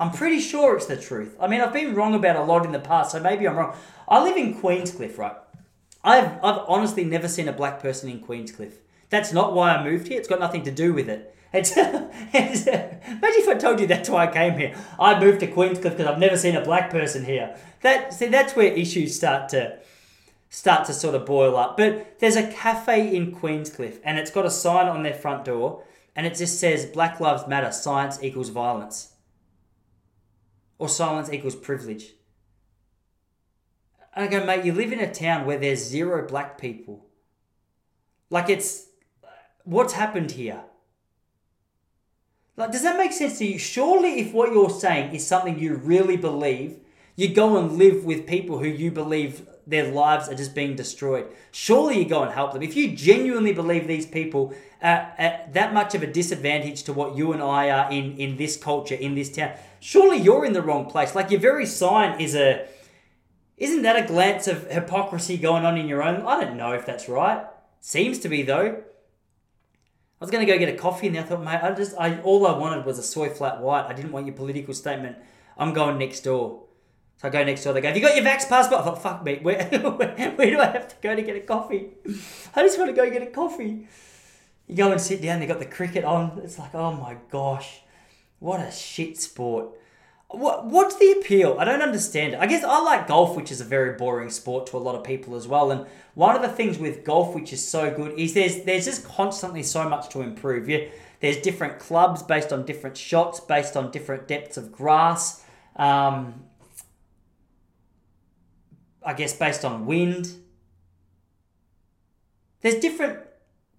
I'm pretty sure it's the truth. I mean, I've been wrong about a lot in the past, so maybe I'm wrong. I live in Queenscliff, right? I've, I've honestly never seen a black person in Queenscliff. That's not why I moved here. It's got nothing to do with it. It's, it's, imagine if I told you that's why I came here. I moved to Queenscliff because I've never seen a black person here. That see, that's where issues start to start to sort of boil up. But there's a cafe in Queenscliff, and it's got a sign on their front door, and it just says "Black Lives Matter. Science equals violence." Or silence equals privilege. I go, mate, you live in a town where there's zero black people. Like it's what's happened here? Like, does that make sense to you? Surely, if what you're saying is something you really believe, you go and live with people who you believe their lives are just being destroyed. Surely you go and help them. If you genuinely believe these people are at that much of a disadvantage to what you and I are in, in this culture, in this town, surely you're in the wrong place. Like your very sign is a. Isn't that a glance of hypocrisy going on in your own? I don't know if that's right. Seems to be though. I was gonna go get a coffee and I thought, mate, I just I all I wanted was a soy flat white. I didn't want your political statement. I'm going next door. So I go next door. They go, "Have you got your Vax passport?" I thought, "Fuck me, where, where, where do I have to go to get a coffee? I just want to go get a coffee." You go and sit down. They got the cricket on. It's like, oh my gosh, what a shit sport. What what's the appeal? I don't understand it. I guess I like golf, which is a very boring sport to a lot of people as well. And one of the things with golf, which is so good, is there's there's just constantly so much to improve. Yeah, there's different clubs based on different shots, based on different depths of grass. Um, I guess based on wind. There's different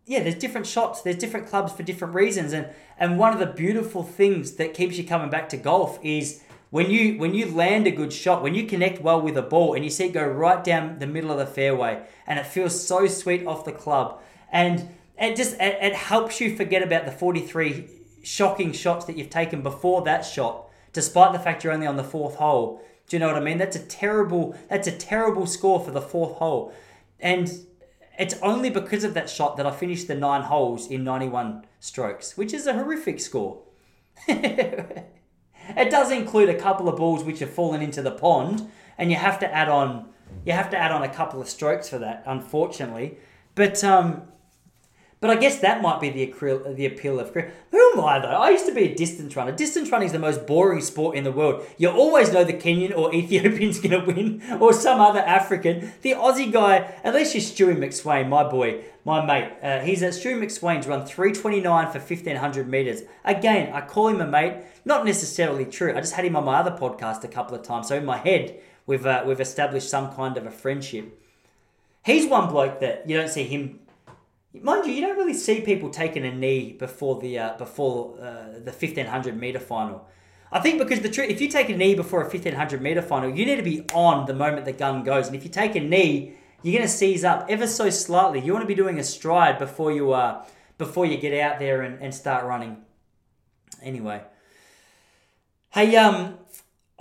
yeah, there's different shots, there's different clubs for different reasons and and one of the beautiful things that keeps you coming back to golf is when you when you land a good shot, when you connect well with a ball and you see it go right down the middle of the fairway and it feels so sweet off the club and it just it, it helps you forget about the 43 shocking shots that you've taken before that shot despite the fact you're only on the fourth hole do you know what I mean? That's a terrible that's a terrible score for the fourth hole. And it's only because of that shot that I finished the nine holes in 91 strokes, which is a horrific score. it does include a couple of balls which have fallen into the pond, and you have to add on you have to add on a couple of strokes for that, unfortunately. But um, But I guess that might be the acryl- the appeal of career. Who am I though? I used to be a distance runner. Distance running is the most boring sport in the world. You always know the Kenyan or Ethiopian's going to win, or some other African. The Aussie guy, at least you're Stewie McSweyn, my boy, my mate. Uh, he's at Stewie McSweyn's run 329 for 1500 meters. Again, I call him a mate. Not necessarily true. I just had him on my other podcast a couple of times, so in my head we've uh, we've established some kind of a friendship. He's one bloke that you don't see him Mind you, you don't really see people taking a knee before the uh, before uh, the fifteen hundred meter final. I think because the truth, if you take a knee before a fifteen hundred meter final, you need to be on the moment the gun goes, and if you take a knee, you're going to seize up ever so slightly. You want to be doing a stride before you uh before you get out there and, and start running. Anyway, hey um,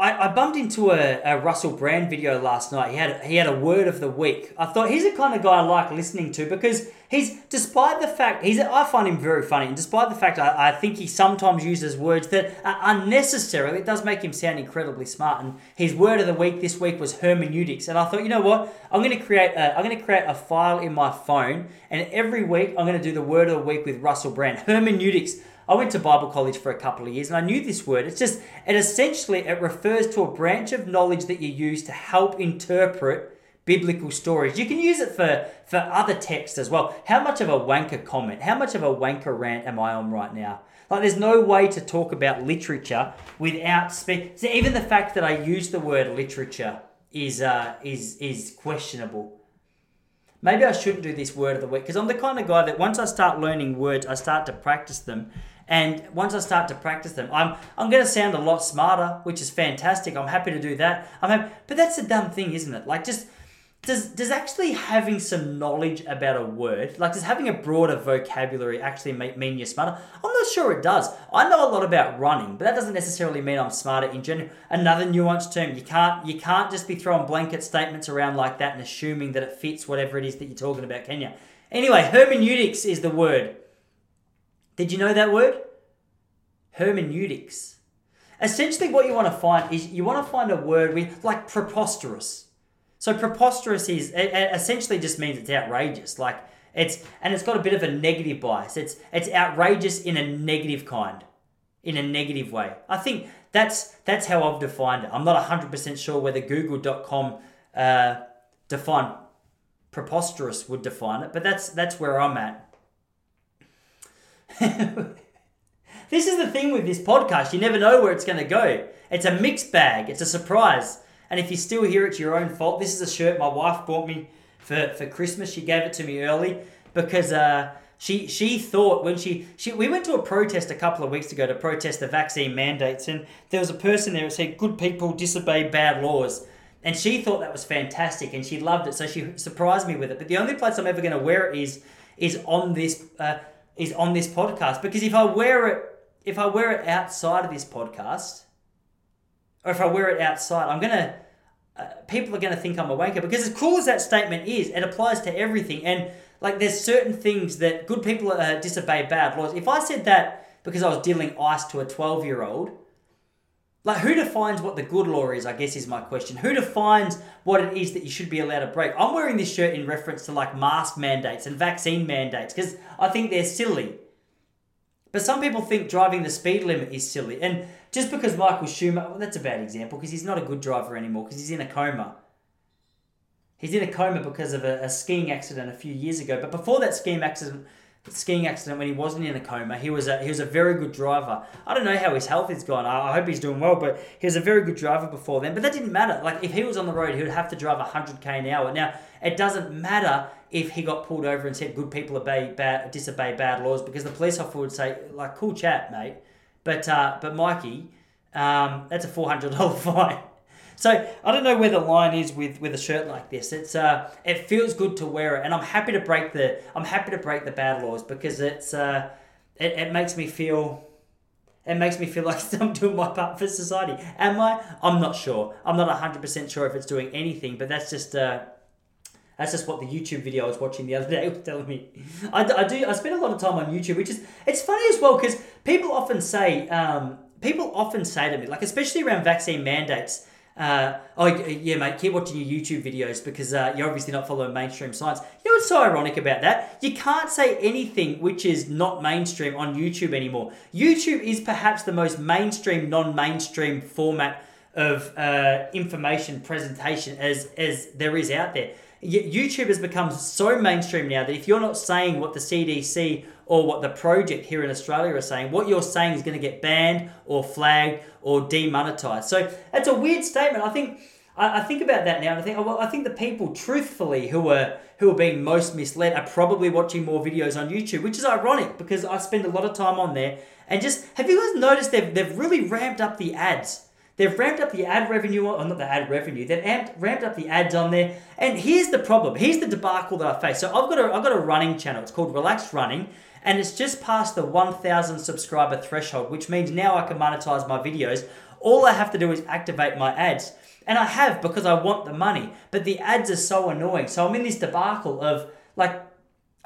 I, I bumped into a, a Russell Brand video last night. He had he had a word of the week. I thought he's the kind of guy I like listening to because he's despite the fact he's I find him very funny, and despite the fact I, I think he sometimes uses words that are unnecessarily, it does make him sound incredibly smart. And his word of the week this week was hermeneutics, and I thought, you know what, I'm going to create a, I'm going to create a file in my phone, and every week I'm going to do the word of the week with Russell Brand hermeneutics. I went to Bible college for a couple of years and I knew this word. It's just, it essentially, it refers to a branch of knowledge that you use to help interpret biblical stories. You can use it for, for other texts as well. How much of a wanker comment, how much of a wanker rant am I on right now? Like, there's no way to talk about literature without so even the fact that I use the word literature is uh, is is questionable. Maybe I shouldn't do this word of the week because I'm the kind of guy that once I start learning words, I start to practice them, and once I start to practice them, I'm I'm going to sound a lot smarter, which is fantastic. I'm happy to do that. I'm happy, but that's a dumb thing, isn't it? Like just does does actually having some knowledge about a word, like does having a broader vocabulary actually make, mean you're smarter? I'm not sure it does. I know a lot about running, but that doesn't necessarily mean I'm smarter in general. Another nuanced term, you can't you can't just be throwing blanket statements around like that and assuming that it fits whatever it is that you're talking about, can you? Anyway, hermeneutics is the word. Did you know that word? Hermeneutics. Essentially, what you want to find is you want to find a word with like preposterous. So preposterous is it, it essentially just means it's outrageous. Like it's and it's got a bit of a negative bias. It's it's outrageous in a negative kind, in a negative way. I think that's that's how I've defined it. I'm not 100% sure whether Google.com uh, define preposterous would define it, but that's that's where I'm at. this is the thing with this podcast. You never know where it's going to go. It's a mixed bag. It's a surprise. And if you're still hear it's your own fault. This is a shirt my wife bought me for, for Christmas. She gave it to me early because uh, she she thought when she, she we went to a protest a couple of weeks ago to protest the vaccine mandates, and there was a person there that said good people disobey bad laws. And she thought that was fantastic, and she loved it. So she surprised me with it. But the only place I'm ever going to wear it is is on this uh, is on this podcast because if I wear it if I wear it outside of this podcast, or if I wear it outside, I'm gonna uh, people are gonna think I'm a wanker because as cool as that statement is, it applies to everything. And like, there's certain things that good people uh, disobey bad laws. If I said that because I was dealing ice to a 12 year old, like who defines what the good law is? I guess is my question. Who defines what it is that you should be allowed to break? I'm wearing this shirt in reference to like mask mandates and vaccine mandates because I think they're silly. But some people think driving the speed limit is silly. And just because Michael Schumacher, well, that's a bad example because he's not a good driver anymore because he's in a coma. He's in a coma because of a, a, skiing accident a few years ago. But before that skiing accident, skiing accident when he wasn't in a coma, he was a he was a very good driver. I don't know how his health is gone. I, I hope he's doing well, but he was a very good driver before then. But that didn't matter. Like if he was on the road, he would have to drive 100k an hour. Now it doesn't matter if he got pulled over and said good people obey bad, disobey bad laws because the police officer would say like cool chat mate but uh, but Mikey um, that's a $400 fine so I don't know where the line is with, with a shirt like this it's uh, it feels good to wear it and I'm happy to break the I'm happy to break the bad laws because it's uh, it, it makes me feel it makes me feel like I'm doing my part for society. Am I? I'm not sure. I'm not 100% sure if it's doing anything, but that's just uh, that's just what the YouTube video I was watching the other day was telling me. I, I do. I spend a lot of time on YouTube, which is it's funny as well because people often say um, people often say to me, like especially around vaccine mandates. Uh, oh yeah, mate. Keep watching your YouTube videos because uh, you're obviously not following mainstream science. You know what's so ironic about that? You can't say anything which is not mainstream on YouTube anymore. YouTube is perhaps the most mainstream, non-mainstream format of uh, information presentation as as there is out there. YouTube has become so mainstream now that if you're not saying what the CDC or what the project here in Australia are saying, what you're saying is going to get banned or flagged or demonetized. So that's a weird statement. I think I, think about that now, and I think well, I think the people, truthfully, who are who are being most misled are probably watching more videos on YouTube, which is ironic because I spend a lot of time on there. And just have you guys noticed they've they've really ramped up the ads? They've ramped up the ad revenue, or not the ad revenue. They've amped, ramped up the ads on there. And here's the problem. Here's the debacle that I face. So I've got a I've got a running channel. It's called Relaxed Running, and it's just past the 1,000 subscriber threshold, which means now I can monetize my videos. All I have to do is activate my ads. And I have because I want the money. But the ads are so annoying. So I'm in this debacle of like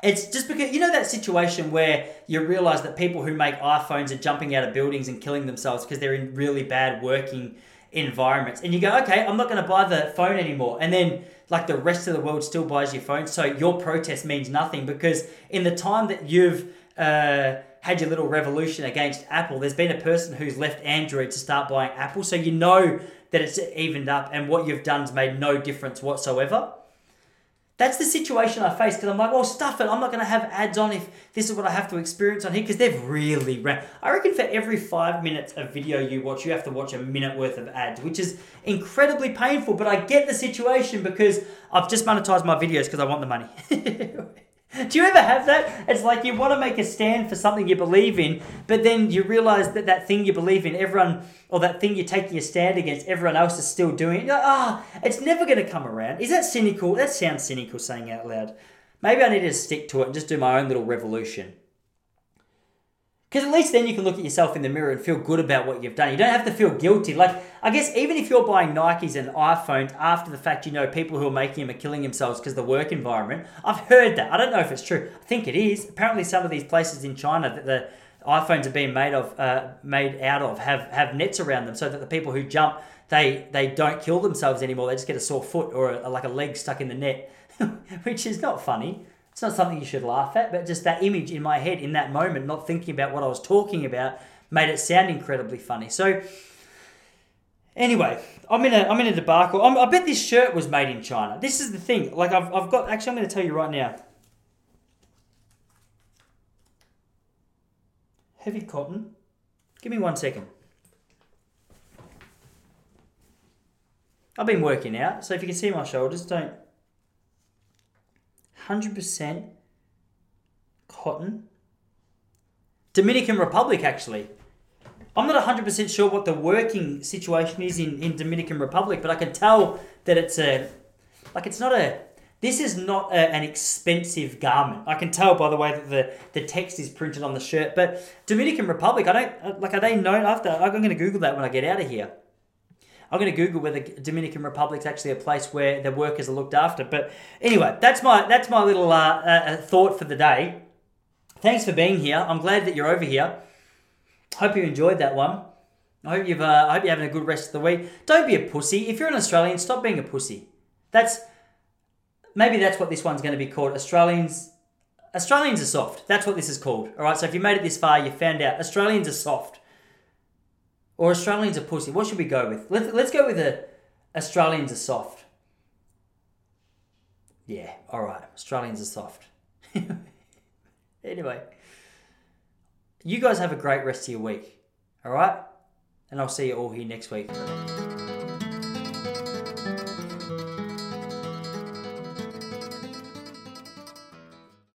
it's just because you know that situation where you realize that people who make iPhones are jumping out of buildings and killing themselves because they're in really bad working environments. And you go, okay, I'm not going to buy the phone anymore. And then like the rest of the world still buys your phone. So your protest means nothing because in the time that you've uh, had your little revolution against Apple, there's been a person who's left Android to start buying Apple. So you know that it's evened up and what you've done's made no difference whatsoever. That's the situation I face because I'm like, well, stuff it. I'm not going to have ads on if this is what I have to experience on here because they've really ran. I reckon for every five minutes of video you watch, you have to watch a minute worth of ads, which is incredibly painful. But I get the situation because I've just monetized my videos because I want the money. Do you ever have that? It's like you want to make a stand for something you believe in, but then you realize that that thing you believe in, everyone, or that thing you're taking a stand against, everyone else is still doing it. You're like, ah, oh, it's never going to come around. Is that cynical? That sounds cynical saying out loud. Maybe I need to stick to it and just do my own little revolution. Because at least then you can look at yourself in the mirror and feel good about what you've done. You don't have to feel guilty. Like, I guess even if you're buying Nikes and iPhones after the fact, you know, people who are making them are killing themselves because the work environment. I've heard that. I don't know if it's true. I think it is. Apparently, some of these places in China that the iPhones are being made of, uh, made out of, have have nets around them so that the people who jump, they they don't kill themselves anymore. They just get a sore foot or a, like a leg stuck in the net, which is not funny. It's not something you should laugh at, but just that image in my head in that moment, not thinking about what I was talking about, made it sound incredibly funny. So, anyway, I'm in a I'm in a debacle. I'm, i bet this shirt was made in China. This is the thing. Like I've I've got actually I'm going to tell you right now. Heavy cotton. Give me one second. I've been working out, so if you can see my shoulders, don't 100% cotton. Dominican Republic, actually. I'm not 100% sure what the working situation is in, in Dominican Republic, but I can tell that it's a, like, it's not a, this is not a, an expensive garment. I can tell by the way that the, the text is printed on the shirt. But Dominican Republic, I don't, like, are they known after? I'm going to Google that when I get out of here. I'm going to Google whether Dominican Republic's actually a place where the workers are looked after. But anyway, that's my that's my little uh, uh, uh, thought for the day. Thanks for being here. I'm glad that you're over here. Hope you enjoyed that one. I hope you've uh, I hope you're having a good rest of the week. Don't be a pussy. If you're an Australian, stop being a pussy. That's maybe that's what this one's going to be called. Australians Australians are soft. That's what this is called. All right. So if you made it this far, you found out Australians are soft. Or Australians are pussy. What should we go with? Let's, let's go with a Australians are soft. Yeah, all right. Australians are soft. anyway, you guys have a great rest of your week. All right? And I'll see you all here next week.